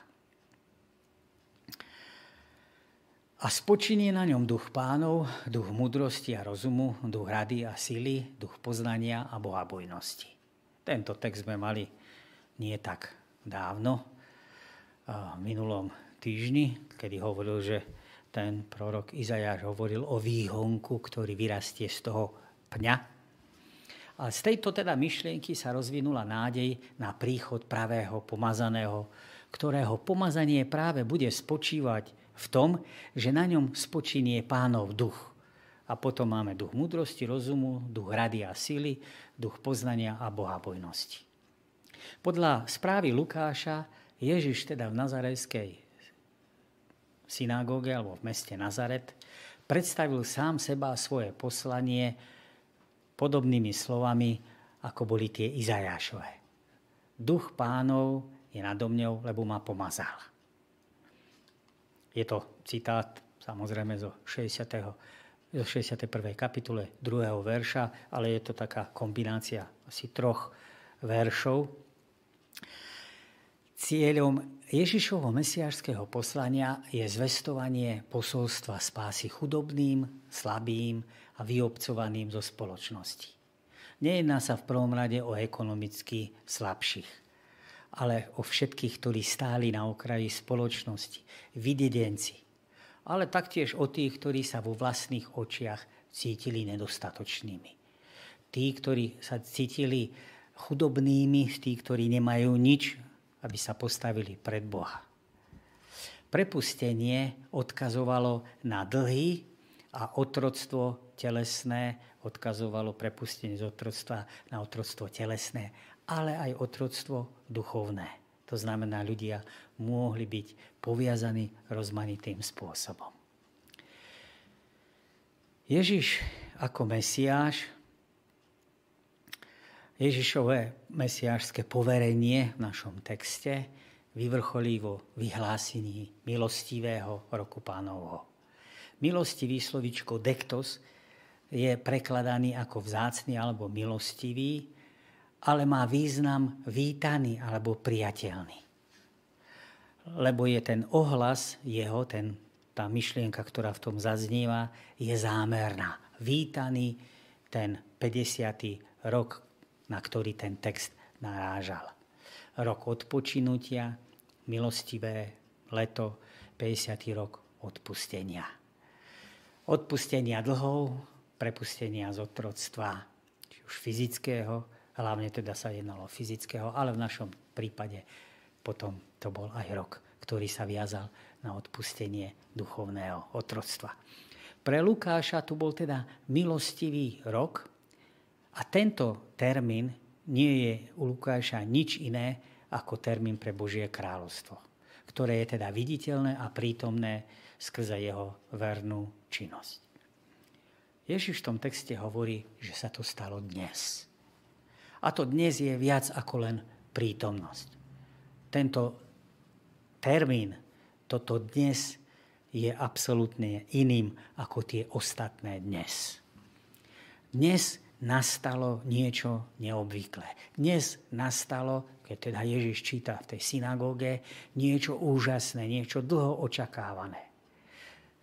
Speaker 1: A spočinie na ňom duch pánov, duch mudrosti a rozumu, duch rady a sily, duch poznania a bohabojnosti. Tento text sme mali nie tak dávno, v minulom týždni, kedy hovoril, že ten prorok Izajáš hovoril o výhonku, ktorý vyrastie z toho pňa. A z tejto teda myšlienky sa rozvinula nádej na príchod pravého pomazaného, ktorého pomazanie práve bude spočívať v tom, že na ňom spočinie pánov duch. A potom máme duch múdrosti, rozumu, duch rady a síly, duch poznania a bohabojnosti. Podľa správy Lukáša Ježiš teda v nazarejskej synagóge alebo v meste Nazaret predstavil sám seba a svoje poslanie podobnými slovami, ako boli tie Izajášové. Duch pánov je nado mňou, lebo ma pomazal. Je to citát samozrejme zo 60 zo 61. kapitule 2. verša, ale je to taká kombinácia asi troch veršov. Cieľom Ježišovho mesiášského poslania je zvestovanie posolstva spásy chudobným, slabým a vyobcovaným zo spoločnosti. Nejedná sa v prvom rade o ekonomicky slabších, ale o všetkých, ktorí stáli na okraji spoločnosti, vydedenci, ale taktiež o tých, ktorí sa vo vlastných očiach cítili nedostatočnými. Tí, ktorí sa cítili chudobnými, tí, ktorí nemajú nič, aby sa postavili pred Boha. Prepustenie odkazovalo na dlhy a otroctvo telesné, odkazovalo prepustenie z otroctva na otroctvo telesné, ale aj otroctvo duchovné. To znamená, ľudia mohli byť poviazaní rozmanitým spôsobom. Ježiš ako Mesiáš, Ježišové mesiášské poverenie v našom texte vyvrcholí vo vyhlásení milostivého roku pánovho. Milostivý slovičko dektos je prekladaný ako vzácný alebo milostivý, ale má význam vítaný alebo priateľný. Lebo je ten ohlas jeho, ten, tá myšlienka, ktorá v tom zaznieva, je zámerná. Vítaný ten 50. rok na ktorý ten text narážal. Rok odpočinutia, milostivé leto, 50. rok odpustenia. Odpustenia dlhov, prepustenia z otroctva, či už fyzického, hlavne teda sa jednalo fyzického, ale v našom prípade potom to bol aj rok, ktorý sa viazal na odpustenie duchovného otroctva. Pre Lukáša tu bol teda milostivý rok a tento termín nie je u Lukáša nič iné ako termín pre Božie kráľovstvo, ktoré je teda viditeľné a prítomné skrze jeho vernú činnosť. Ježiš v tom texte hovorí, že sa to stalo dnes. A to dnes je viac ako len prítomnosť. Tento termín, toto dnes je absolútne iným ako tie ostatné dnes. Dnes nastalo niečo neobvyklé. Dnes nastalo, keď teda Ježiš číta v tej synagóge, niečo úžasné, niečo dlho očakávané.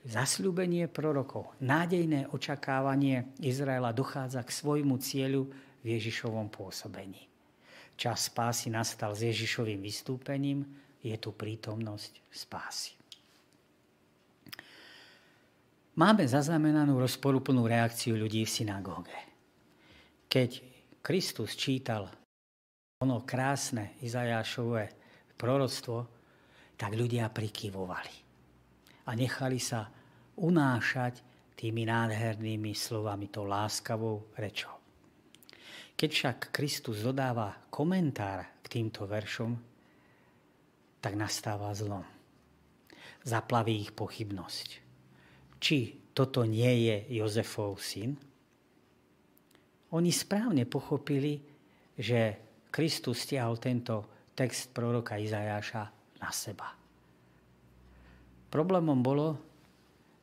Speaker 1: Zasľúbenie prorokov, nádejné očakávanie Izraela dochádza k svojmu cieľu v Ježišovom pôsobení. Čas spásy nastal s Ježišovým vystúpením, je tu prítomnosť spásy. Máme zaznamenanú rozporuplnú reakciu ľudí v synagóge. Keď Kristus čítal ono krásne Izajášové proroctvo, tak ľudia prikyvovali a nechali sa unášať tými nádhernými slovami, to láskavou rečou. Keď však Kristus dodáva komentár k týmto veršom, tak nastáva zlom. Zaplaví ich pochybnosť či toto nie je Jozefov syn? Oni správne pochopili, že Kristus stiahol tento text proroka Izajáša na seba. Problémom bolo,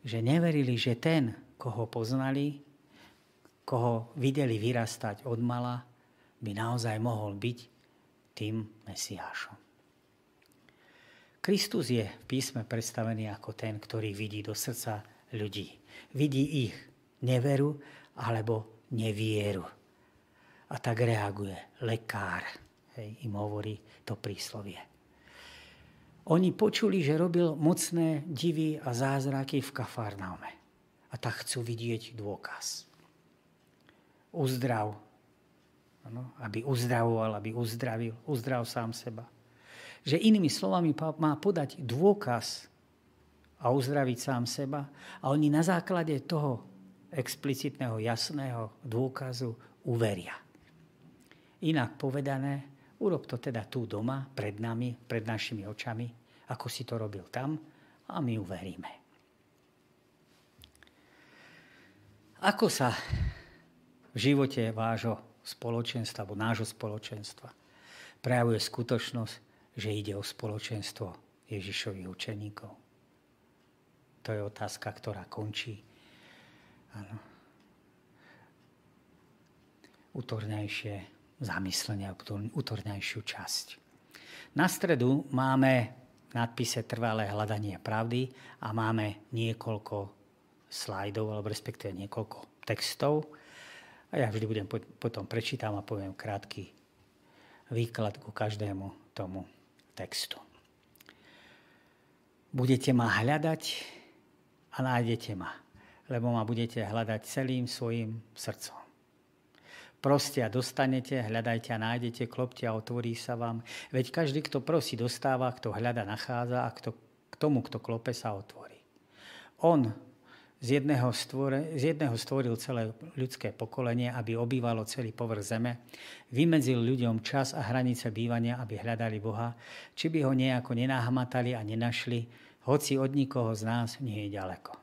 Speaker 1: že neverili, že ten, koho poznali, koho videli vyrastať od mala, by naozaj mohol byť tým Mesiášom. Kristus je v písme predstavený ako ten, ktorý vidí do srdca ľudí. Vidí ich neveru alebo nevieru. A tak reaguje lekár. Hej, im hovorí to príslovie. Oni počuli, že robil mocné divy a zázraky v Kafarnaume. A tak chcú vidieť dôkaz. Uzdrav. Ano, aby uzdravoval, aby uzdravil. Uzdrav sám seba. Že inými slovami má podať dôkaz a uzdraviť sám seba. A oni na základe toho explicitného, jasného dôkazu uveria. Inak povedané, urob to teda tu doma, pred nami, pred našimi očami, ako si to robil tam a my uveríme. Ako sa v živote vášho spoločenstva, alebo nášho spoločenstva, prejavuje skutočnosť, že ide o spoločenstvo Ježišových učeníkov? To je otázka, ktorá končí. Ano. Utorňajšie zamyslenie, utorňajšiu časť. Na stredu máme v nadpise Trvalé hľadanie pravdy a máme niekoľko slajdov, alebo respektíve niekoľko textov. A ja vždy budem potom prečítam a poviem krátky výklad ku každému tomu textu. Budete ma hľadať, a nájdete ma, lebo ma budete hľadať celým svojim srdcom. Proste a dostanete, hľadajte a nájdete, klopte a otvorí sa vám. Veď každý, kto prosí, dostáva, kto hľada, nachádza a kto, k tomu, kto klope, sa otvorí. On z jedného, stvore, z jedného stvoril celé ľudské pokolenie, aby obývalo celý povrch zeme, vymedzil ľuďom čas a hranice bývania, aby hľadali Boha, či by ho nejako nenahmatali a nenašli, hoci od nikoho z nás nie je ďaleko.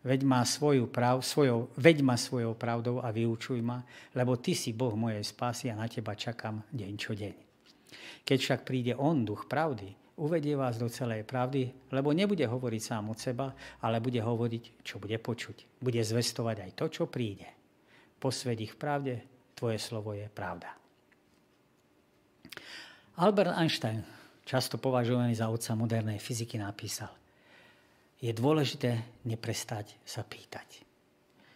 Speaker 1: Veď ma, svoju prav, svojou, veď ma svojou pravdou a vyučuj ma, lebo Ty si Boh mojej spásy a na Teba čakám deň čo deň. Keď však príde On, duch pravdy, uvedie vás do celej pravdy, lebo nebude hovoriť sám od seba, ale bude hovoriť, čo bude počuť. Bude zvestovať aj to, čo príde. Posved ich pravde, Tvoje slovo je pravda. Albert Einstein často považovaný za otca modernej fyziky, napísal Je dôležité neprestať sa pýtať.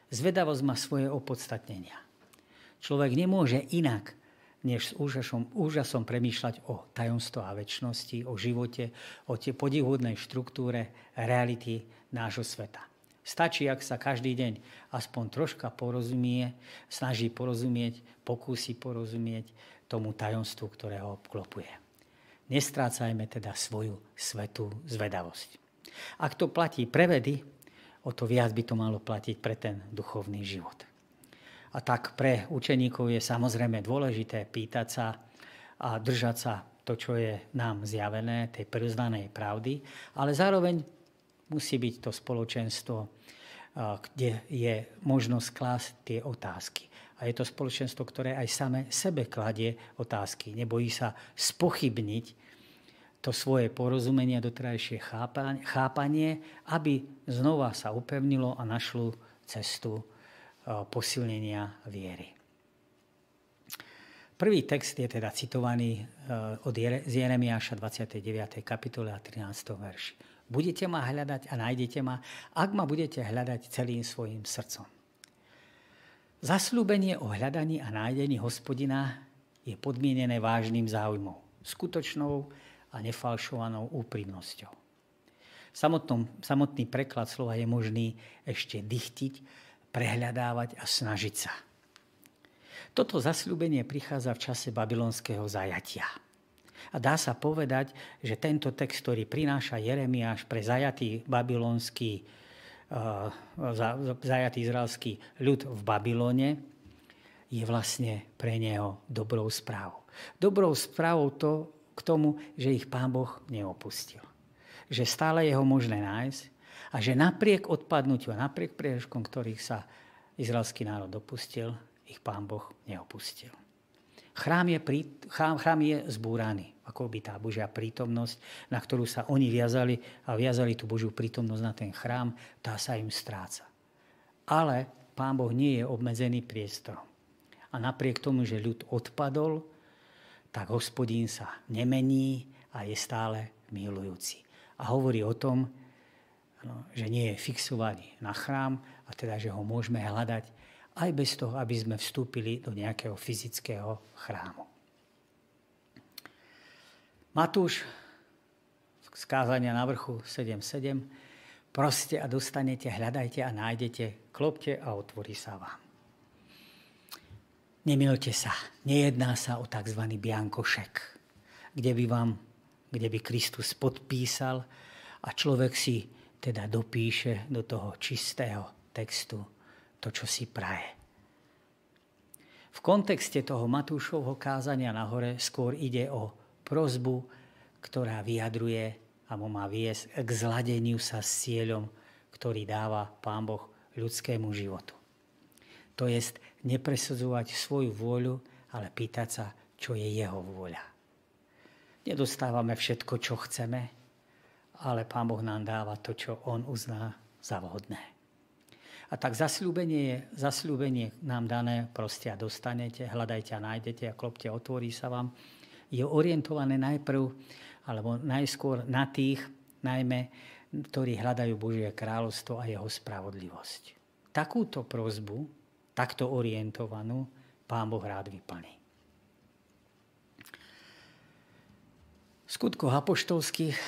Speaker 1: Zvedavosť má svoje opodstatnenia. Človek nemôže inak, než s úžasom, úžasom premýšľať o tajomstvo a väčšnosti, o živote, o tie podivhodnej štruktúre reality nášho sveta. Stačí, ak sa každý deň aspoň troška porozumie, snaží porozumieť, pokúsi porozumieť tomu tajomstvu, ktoré ho obklopuje. Nestrácajme teda svoju svetú zvedavosť. Ak to platí pre vedy, o to viac by to malo platiť pre ten duchovný život. A tak pre učeníkov je samozrejme dôležité pýtať sa a držať sa to, čo je nám zjavené, tej priznanej pravdy, ale zároveň musí byť to spoločenstvo, kde je možnosť klásť tie otázky. A je to spoločenstvo, ktoré aj same sebe kladie otázky. Nebojí sa spochybniť to svoje porozumenie, doterajšie chápanie, aby znova sa upevnilo a našlo cestu e, posilnenia viery. Prvý text je teda citovaný e, od z Jeremiáša 29. kapitole a 13. verši. Budete ma hľadať a nájdete ma, ak ma budete hľadať celým svojim srdcom. Zaslúbenie o hľadaní a nájdení hospodina je podmienené vážnym záujmom, skutočnou a nefalšovanou úprimnosťou. Samotnom, samotný preklad slova je možný ešte dychtiť, prehľadávať a snažiť sa. Toto zasľúbenie prichádza v čase babylonského zajatia. A dá sa povedať, že tento text, ktorý prináša Jeremiáš pre zajatý babylonský, uh, zajatý izraelský ľud v Babylone, je vlastne pre neho dobrou správou. Dobrou správou to, k tomu, že ich Pán Boh neopustil. Že stále je ho možné nájsť a že napriek odpadnutiu a napriek priežkom, ktorých sa izraelský národ dopustil, ich Pán Boh neopustil. Chrám je, prí, chrám, chrám je zbúraný, ako by tá Božia prítomnosť, na ktorú sa oni viazali a viazali tú Božiu prítomnosť na ten chrám, tá sa im stráca. Ale Pán Boh nie je obmedzený priestorom. A napriek tomu, že ľud odpadol, tak hospodín sa nemení a je stále milujúci. A hovorí o tom, no, že nie je fixovaný na chrám a teda, že ho môžeme hľadať aj bez toho, aby sme vstúpili do nejakého fyzického chrámu. Matúš z kázania na vrchu 7.7. Proste a dostanete, hľadajte a nájdete, klopte a otvorí sa vám. Nemilte sa, nejedná sa o tzv. biankošek, kde by vám, kde by Kristus podpísal a človek si teda dopíše do toho čistého textu to, čo si praje. V kontexte toho Matúšovho kázania na hore skôr ide o prozbu, ktorá vyjadruje a má viesť k zladeniu sa s cieľom, ktorý dáva Pán Boh ľudskému životu. To jest nepresudzovať svoju vôľu, ale pýtať sa, čo je jeho vôľa. Nedostávame všetko, čo chceme, ale Pán Boh nám dáva to, čo On uzná za vhodné. A tak zasľúbenie je, zasľúbenie nám dané, proste a dostanete, hľadajte a nájdete a klopte, otvorí sa vám, je orientované najprv, alebo najskôr na tých, najmä, ktorí hľadajú Božie kráľovstvo a jeho spravodlivosť. Takúto prozbu takto orientovanú, Pán Boh rád vyplní. V skutkoch apoštolských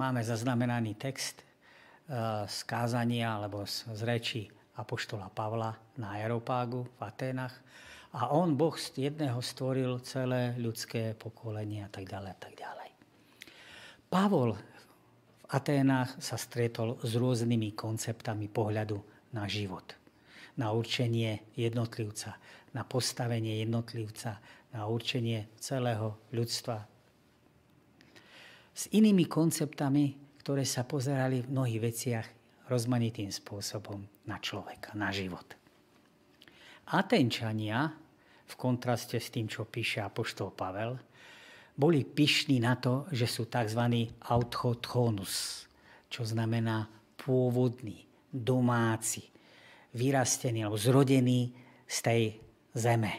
Speaker 1: máme zaznamenaný text eh, z kázania alebo z reči apoštola Pavla na Aeropágu v Aténach. A on, Boh z jedného stvoril celé ľudské pokolenie a tak ďalej a tak ďalej. Pavol v Aténach sa stretol s rôznymi konceptami pohľadu na život na určenie jednotlivca, na postavenie jednotlivca, na určenie celého ľudstva. S inými konceptami, ktoré sa pozerali v mnohých veciach rozmanitým spôsobom na človeka, na život. Atenčania, v kontraste s tým, čo píše Apoštol Pavel, boli pyšní na to, že sú tzv. autochtonus, čo znamená pôvodný, domáci, vyrastený alebo zrodený z tej zeme.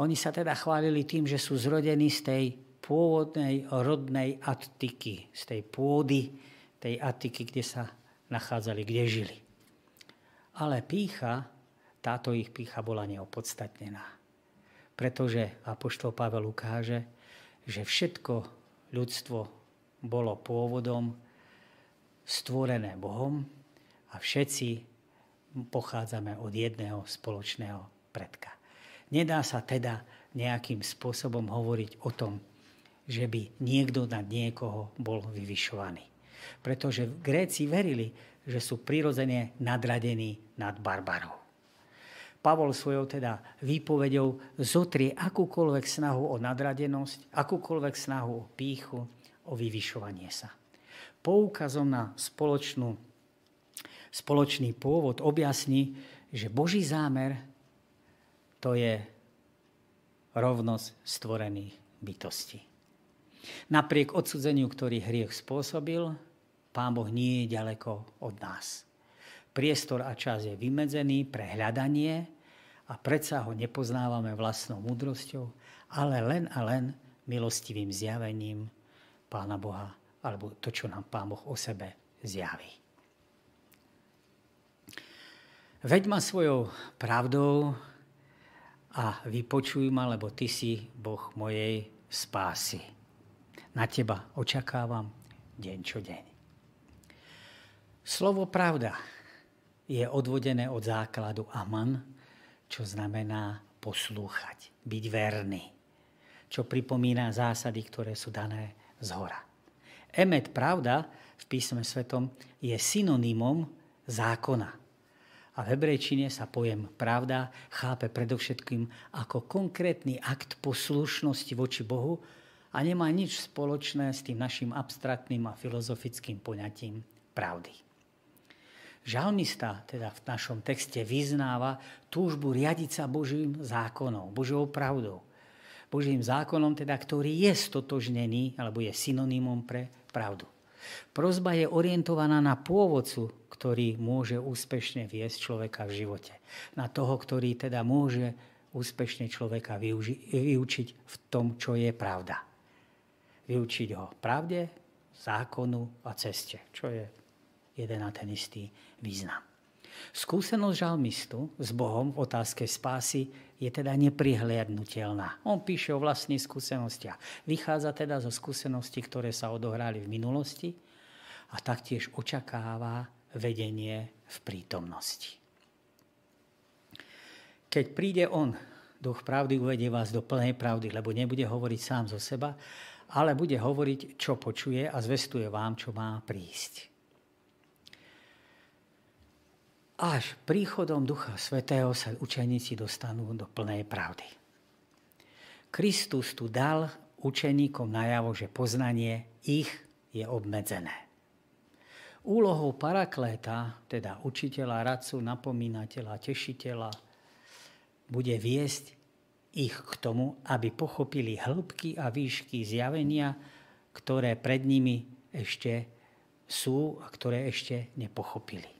Speaker 1: Oni sa teda chválili tým, že sú zrodení z tej pôvodnej rodnej Attiky, z tej pôdy, tej Attiky, kde sa nachádzali, kde žili. Ale pícha táto ich pícha bola neopodstatnená. Pretože Apoštol Pavel ukáže, že všetko ľudstvo bolo pôvodom stvorené Bohom a všetci pochádzame od jedného spoločného predka. Nedá sa teda nejakým spôsobom hovoriť o tom, že by niekto nad niekoho bol vyvyšovaný. Pretože Gréci verili, že sú prirodzene nadradení nad barbarov. Pavol svojou teda výpovedou zotrie akúkoľvek snahu o nadradenosť, akúkoľvek snahu o píchu, o vyvyšovanie sa. Poukazom na spoločnú, spoločný pôvod objasní, že Boží zámer to je rovnosť stvorených bytostí. Napriek odsudzeniu, ktorý hriech spôsobil, Pán Boh nie je ďaleko od nás. Priestor a čas je vymedzený pre hľadanie a predsa ho nepoznávame vlastnou múdrosťou, ale len a len milostivým zjavením Pána Boha alebo to, čo nám Pán Boh o sebe zjaví. Veď ma svojou pravdou a vypočuj ma, lebo Ty si Boh mojej spásy. Na Teba očakávam deň čo deň. Slovo pravda je odvodené od základu aman, čo znamená poslúchať, byť verný, čo pripomína zásady, ktoré sú dané z hora. Emet pravda v písme svetom je synonymom zákona. A v hebrejčine sa pojem pravda chápe predovšetkým ako konkrétny akt poslušnosti voči Bohu a nemá nič spoločné s tým našim abstraktným a filozofickým poňatím pravdy. Žalmista teda v našom texte vyznáva túžbu riadiť sa Božím zákonom, Božou pravdou. Božím zákonom, teda, ktorý je stotožnený, alebo je synonymom pre pravdu. Prozba je orientovaná na pôvodcu, ktorý môže úspešne viesť človeka v živote. Na toho, ktorý teda môže úspešne človeka využi- vyučiť v tom, čo je pravda. Vyučiť ho pravde, zákonu a ceste, čo je jeden a ten istý význam. Skúsenosť žalmistu s Bohom v otázke spásy je teda neprihliadnutelná. On píše o vlastných skúsenostiach. Vychádza teda zo skúseností, ktoré sa odohrali v minulosti a taktiež očakáva vedenie v prítomnosti. Keď príde on, duch pravdy uvedie vás do plnej pravdy, lebo nebude hovoriť sám zo seba, ale bude hovoriť, čo počuje a zvestuje vám, čo má prísť. Až príchodom Ducha Svetého sa učeníci dostanú do plnej pravdy. Kristus tu dal učeníkom najavo, že poznanie ich je obmedzené. Úlohou parakléta, teda učiteľa, radcu, napomínateľa, tešiteľa, bude viesť ich k tomu, aby pochopili hĺbky a výšky zjavenia, ktoré pred nimi ešte sú a ktoré ešte nepochopili.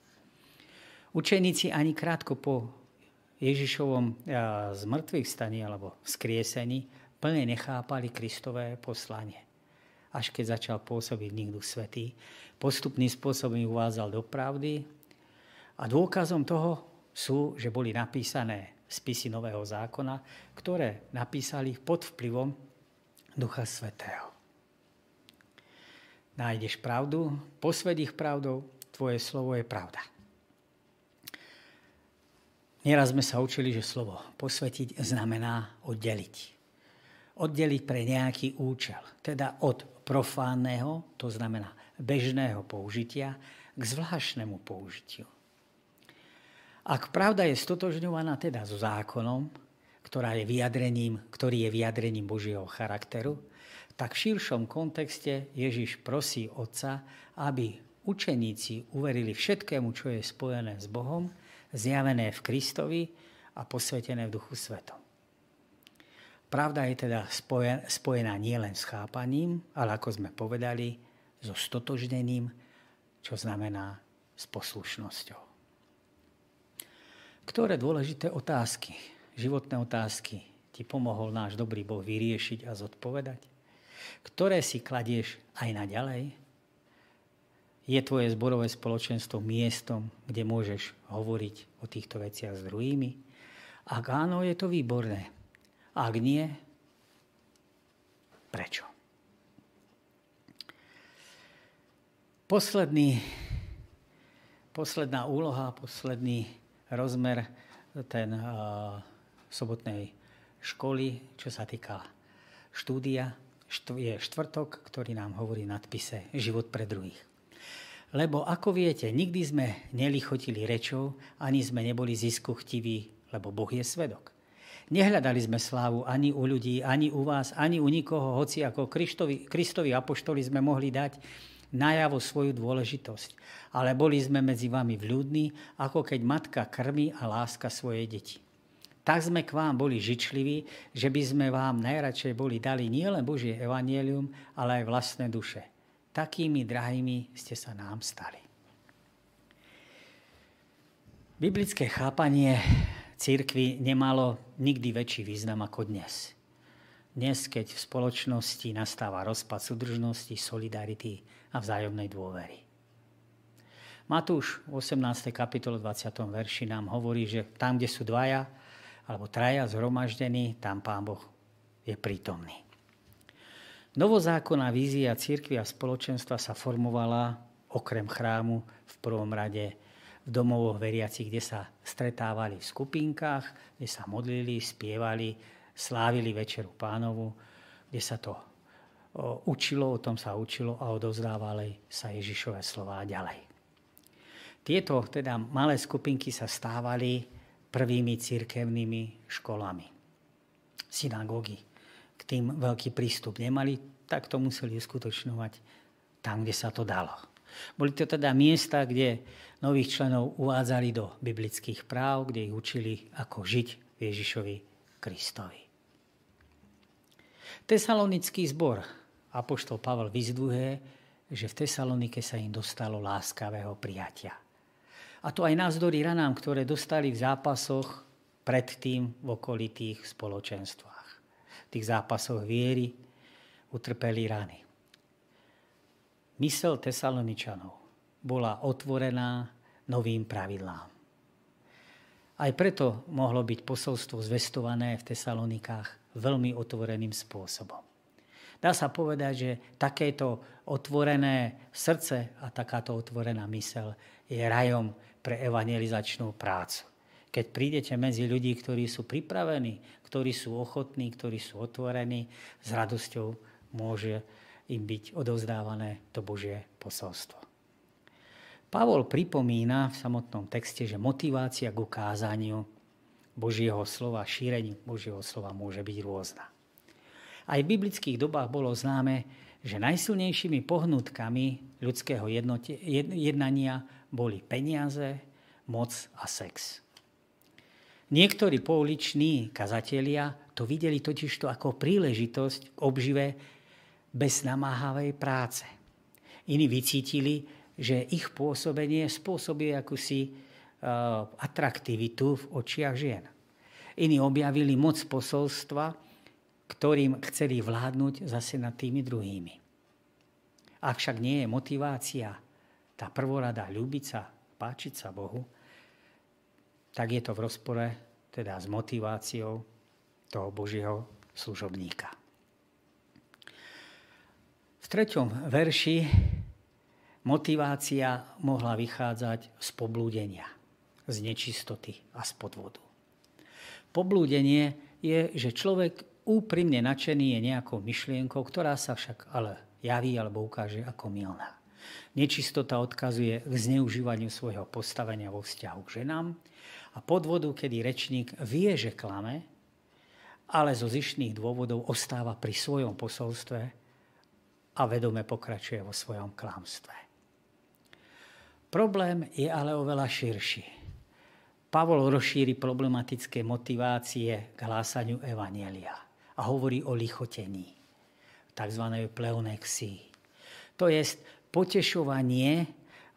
Speaker 1: Učeníci ani krátko po Ježišovom zmrtvých staní alebo skriesení plne nechápali Kristové poslanie. Až keď začal pôsobiť nikto svetý, postupným spôsobom ich uvádzal do pravdy a dôkazom toho sú, že boli napísané spisy Nového zákona, ktoré napísali pod vplyvom Ducha Svetého. Nájdeš pravdu, posved ich pravdou, tvoje slovo je pravda. Nieraz sme sa učili, že slovo posvetiť znamená oddeliť. Oddeliť pre nejaký účel. Teda od profánneho, to znamená bežného použitia, k zvláštnemu použitiu. Ak pravda je stotožňovaná teda so zákonom, ktorá je vyjadrením, ktorý je vyjadrením Božieho charakteru, tak v širšom kontexte Ježiš prosí Otca, aby učeníci uverili všetkému, čo je spojené s Bohom zjavené v Kristovi a posvetené v Duchu Svetom. Pravda je teda spojená nielen s chápaním, ale ako sme povedali, so stotožnením, čo znamená s poslušnosťou. Ktoré dôležité otázky, životné otázky ti pomohol náš dobrý Boh vyriešiť a zodpovedať? Ktoré si kladieš aj naďalej? Je tvoje zborové spoločenstvo miestom, kde môžeš hovoriť o týchto veciach s druhými? Ak áno, je to výborné. Ak nie, prečo? Posledný, posledná úloha, posledný rozmer ten uh, sobotnej školy, čo sa týka štúdia, je štvrtok, ktorý nám hovorí nadpise Život pre druhých. Lebo ako viete, nikdy sme nelichotili rečou, ani sme neboli zisku chtiví, lebo Boh je svedok. Nehľadali sme slávu ani u ľudí, ani u vás, ani u nikoho, hoci ako Kristovi, Kristovi apoštoli sme mohli dať najavo svoju dôležitosť. Ale boli sme medzi vami vľúdni, ako keď matka krmi a láska svoje deti. Tak sme k vám boli žičliví, že by sme vám najradšej boli dali nielen Božie evanielium, ale aj vlastné duše. Takými drahými ste sa nám stali. Biblické chápanie církvy nemalo nikdy väčší význam ako dnes. Dnes, keď v spoločnosti nastáva rozpad súdržnosti, solidarity a vzájomnej dôvery. Matúš v 18. kapitole 20. verši nám hovorí, že tam, kde sú dvaja alebo traja zhromaždení, tam Pán Boh je prítomný. Novozákonná vízia církvy a spoločenstva sa formovala okrem chrámu v prvom rade v domovoch veriacich, kde sa stretávali v skupinkách, kde sa modlili, spievali, slávili Večeru pánovu, kde sa to učilo, o tom sa učilo a odovzdávali sa Ježišové slova ďalej. Tieto teda malé skupinky sa stávali prvými církevnými školami. Synagógy k tým veľký prístup nemali, tak to museli uskutočňovať tam, kde sa to dalo. Boli to teda miesta, kde nových členov uvádzali do biblických práv, kde ich učili, ako žiť Ježišovi Kristovi. Tesalonický zbor Apoštol Pavel vyzdvuje, že v Tesalonike sa im dostalo láskavého prijatia. A to aj navzdory ranám, ktoré dostali v zápasoch predtým v okolitých spoločenstvách. Tých zápasoch viery utrpeli rany. Mysel Tesaloničanov bola otvorená novým pravidlám. Aj preto mohlo byť posolstvo zvestované v Tesalonikách veľmi otvoreným spôsobom. Dá sa povedať, že takéto otvorené srdce a takáto otvorená mysel je rajom pre evangelizačnú prácu. Keď prídete medzi ľudí, ktorí sú pripravení, ktorí sú ochotní, ktorí sú otvorení, s radosťou môže im byť odovzdávané to Božie posolstvo. Pavol pripomína v samotnom texte, že motivácia k ukázaniu Božieho slova, šíreniu Božieho slova môže byť rôzna. Aj v biblických dobách bolo známe, že najsilnejšími pohnutkami ľudského jednania boli peniaze, moc a sex. Niektorí pouliční kazatelia to videli totižto ako príležitosť k obžive bez namáhavej práce. Iní vycítili, že ich pôsobenie spôsobuje akúsi uh, atraktivitu v očiach žien. Iní objavili moc posolstva, ktorým chceli vládnuť zase nad tými druhými. Ak však nie je motivácia, tá prvorada ľúbiť páčiť sa Bohu, tak je to v rozpore teda s motiváciou toho Božieho služobníka. V treťom verši motivácia mohla vychádzať z poblúdenia, z nečistoty a z podvodu. Poblúdenie je, že človek úprimne nadšený je nejakou myšlienkou, ktorá sa však ale javí alebo ukáže ako milná. Nečistota odkazuje k zneužívaniu svojho postavenia vo vzťahu k ženám a podvodu, kedy rečník vie, že klame, ale zo zišných dôvodov ostáva pri svojom posolstve a vedome pokračuje vo svojom klamstve. Problém je ale oveľa širší. Pavol rozšíri problematické motivácie k hlásaniu Evanielia a hovorí o lichotení, tzv. pleonexii. To je potešovanie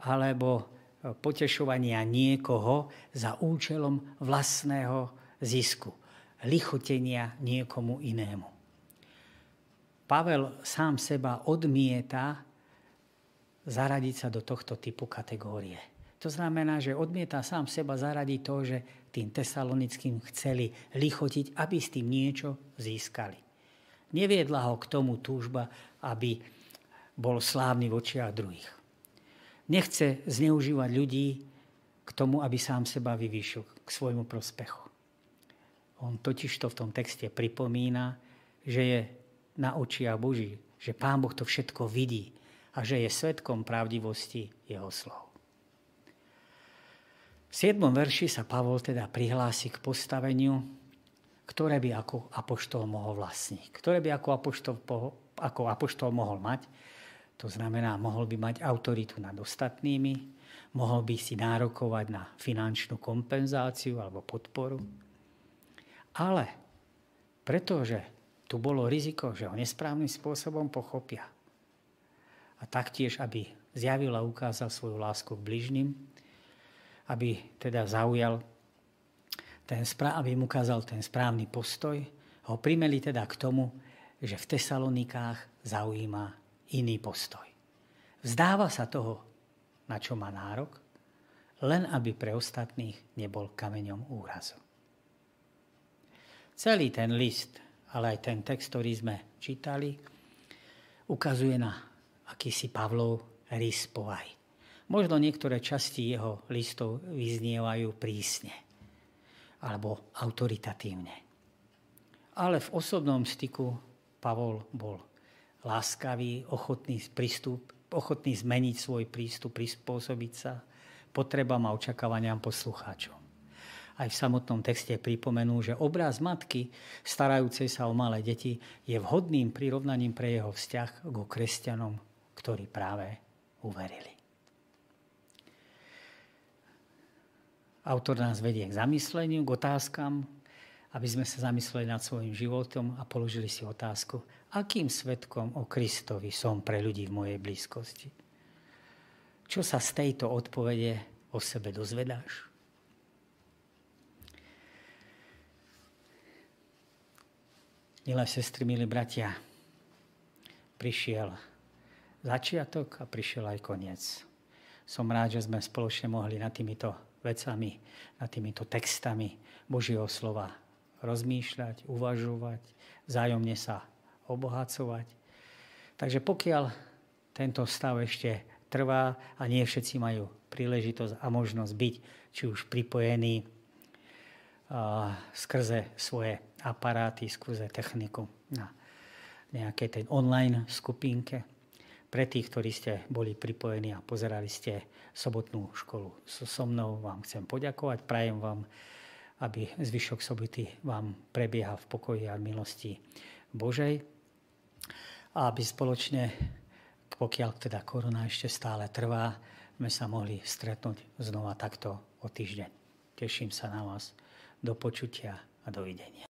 Speaker 1: alebo potešovania niekoho za účelom vlastného zisku, lichotenia niekomu inému. Pavel sám seba odmieta zaradiť sa do tohto typu kategórie. To znamená, že odmieta sám seba zaradiť to, že tým tesalonickým chceli lichotiť, aby s tým niečo získali. Neviedla ho k tomu túžba, aby bol slávny v očiach druhých. Nechce zneužívať ľudí k tomu, aby sám seba vyvýšil k svojmu prospechu. On totiž to v tom texte pripomína, že je na očiach Boží, že Pán Boh to všetko vidí a že je svetkom pravdivosti jeho slov. V 7. verši sa Pavol teda prihlási k postaveniu, ktoré by ako apoštol mohol vlastniť, ktoré by ako apoštol, ako apoštol mohol mať. To znamená, mohol by mať autoritu nad ostatnými, mohol by si nárokovať na finančnú kompenzáciu alebo podporu. Ale pretože tu bolo riziko, že ho nesprávnym spôsobom pochopia. A taktiež, aby zjavil a ukázal svoju lásku k bližným, aby teda zaujal ten aby mu ukázal ten správny postoj, ho primeli teda k tomu, že v Tesalonikách zaujíma iný postoj. Vzdáva sa toho, na čo má nárok, len aby pre ostatných nebol kameňom úrazu. Celý ten list, ale aj ten text, ktorý sme čítali, ukazuje na akýsi Pavlov rys povahy. Možno niektoré časti jeho listov vyznievajú prísne alebo autoritatívne. Ale v osobnom styku Pavol bol láskavý, ochotný, prístup, ochotný zmeniť svoj prístup, prispôsobiť sa potrebám a očakávaniam poslucháčov. Aj v samotnom texte pripomenú, že obraz matky, starajúcej sa o malé deti, je vhodným prirovnaním pre jeho vzťah k kresťanom, ktorí práve uverili. Autor nás vedie k zamysleniu, k otázkam, aby sme sa zamysleli nad svojim životom a položili si otázku, akým svetkom o Kristovi som pre ľudí v mojej blízkosti. Čo sa z tejto odpovede o sebe dozvedáš? Milé sestry, milí bratia, prišiel začiatok a prišiel aj koniec. Som rád, že sme spoločne mohli nad týmito vecami, nad týmito textami Božieho slova rozmýšľať, uvažovať, vzájomne sa obohacovať. Takže pokiaľ tento stav ešte trvá a nie všetci majú príležitosť a možnosť byť či už pripojení skrze svoje aparáty, skrze techniku na nejakej tej online skupinke, pre tých, ktorí ste boli pripojení a pozerali ste sobotnú školu so, so mnou, vám chcem poďakovať. Prajem vám, aby zvyšok soboty vám prebieha v pokoji a milosti Božej. Aby spoločne, pokiaľ teda korona ešte stále trvá, sme sa mohli stretnúť znova takto o týždeň. Teším sa na vás. Do počutia a dovidenia.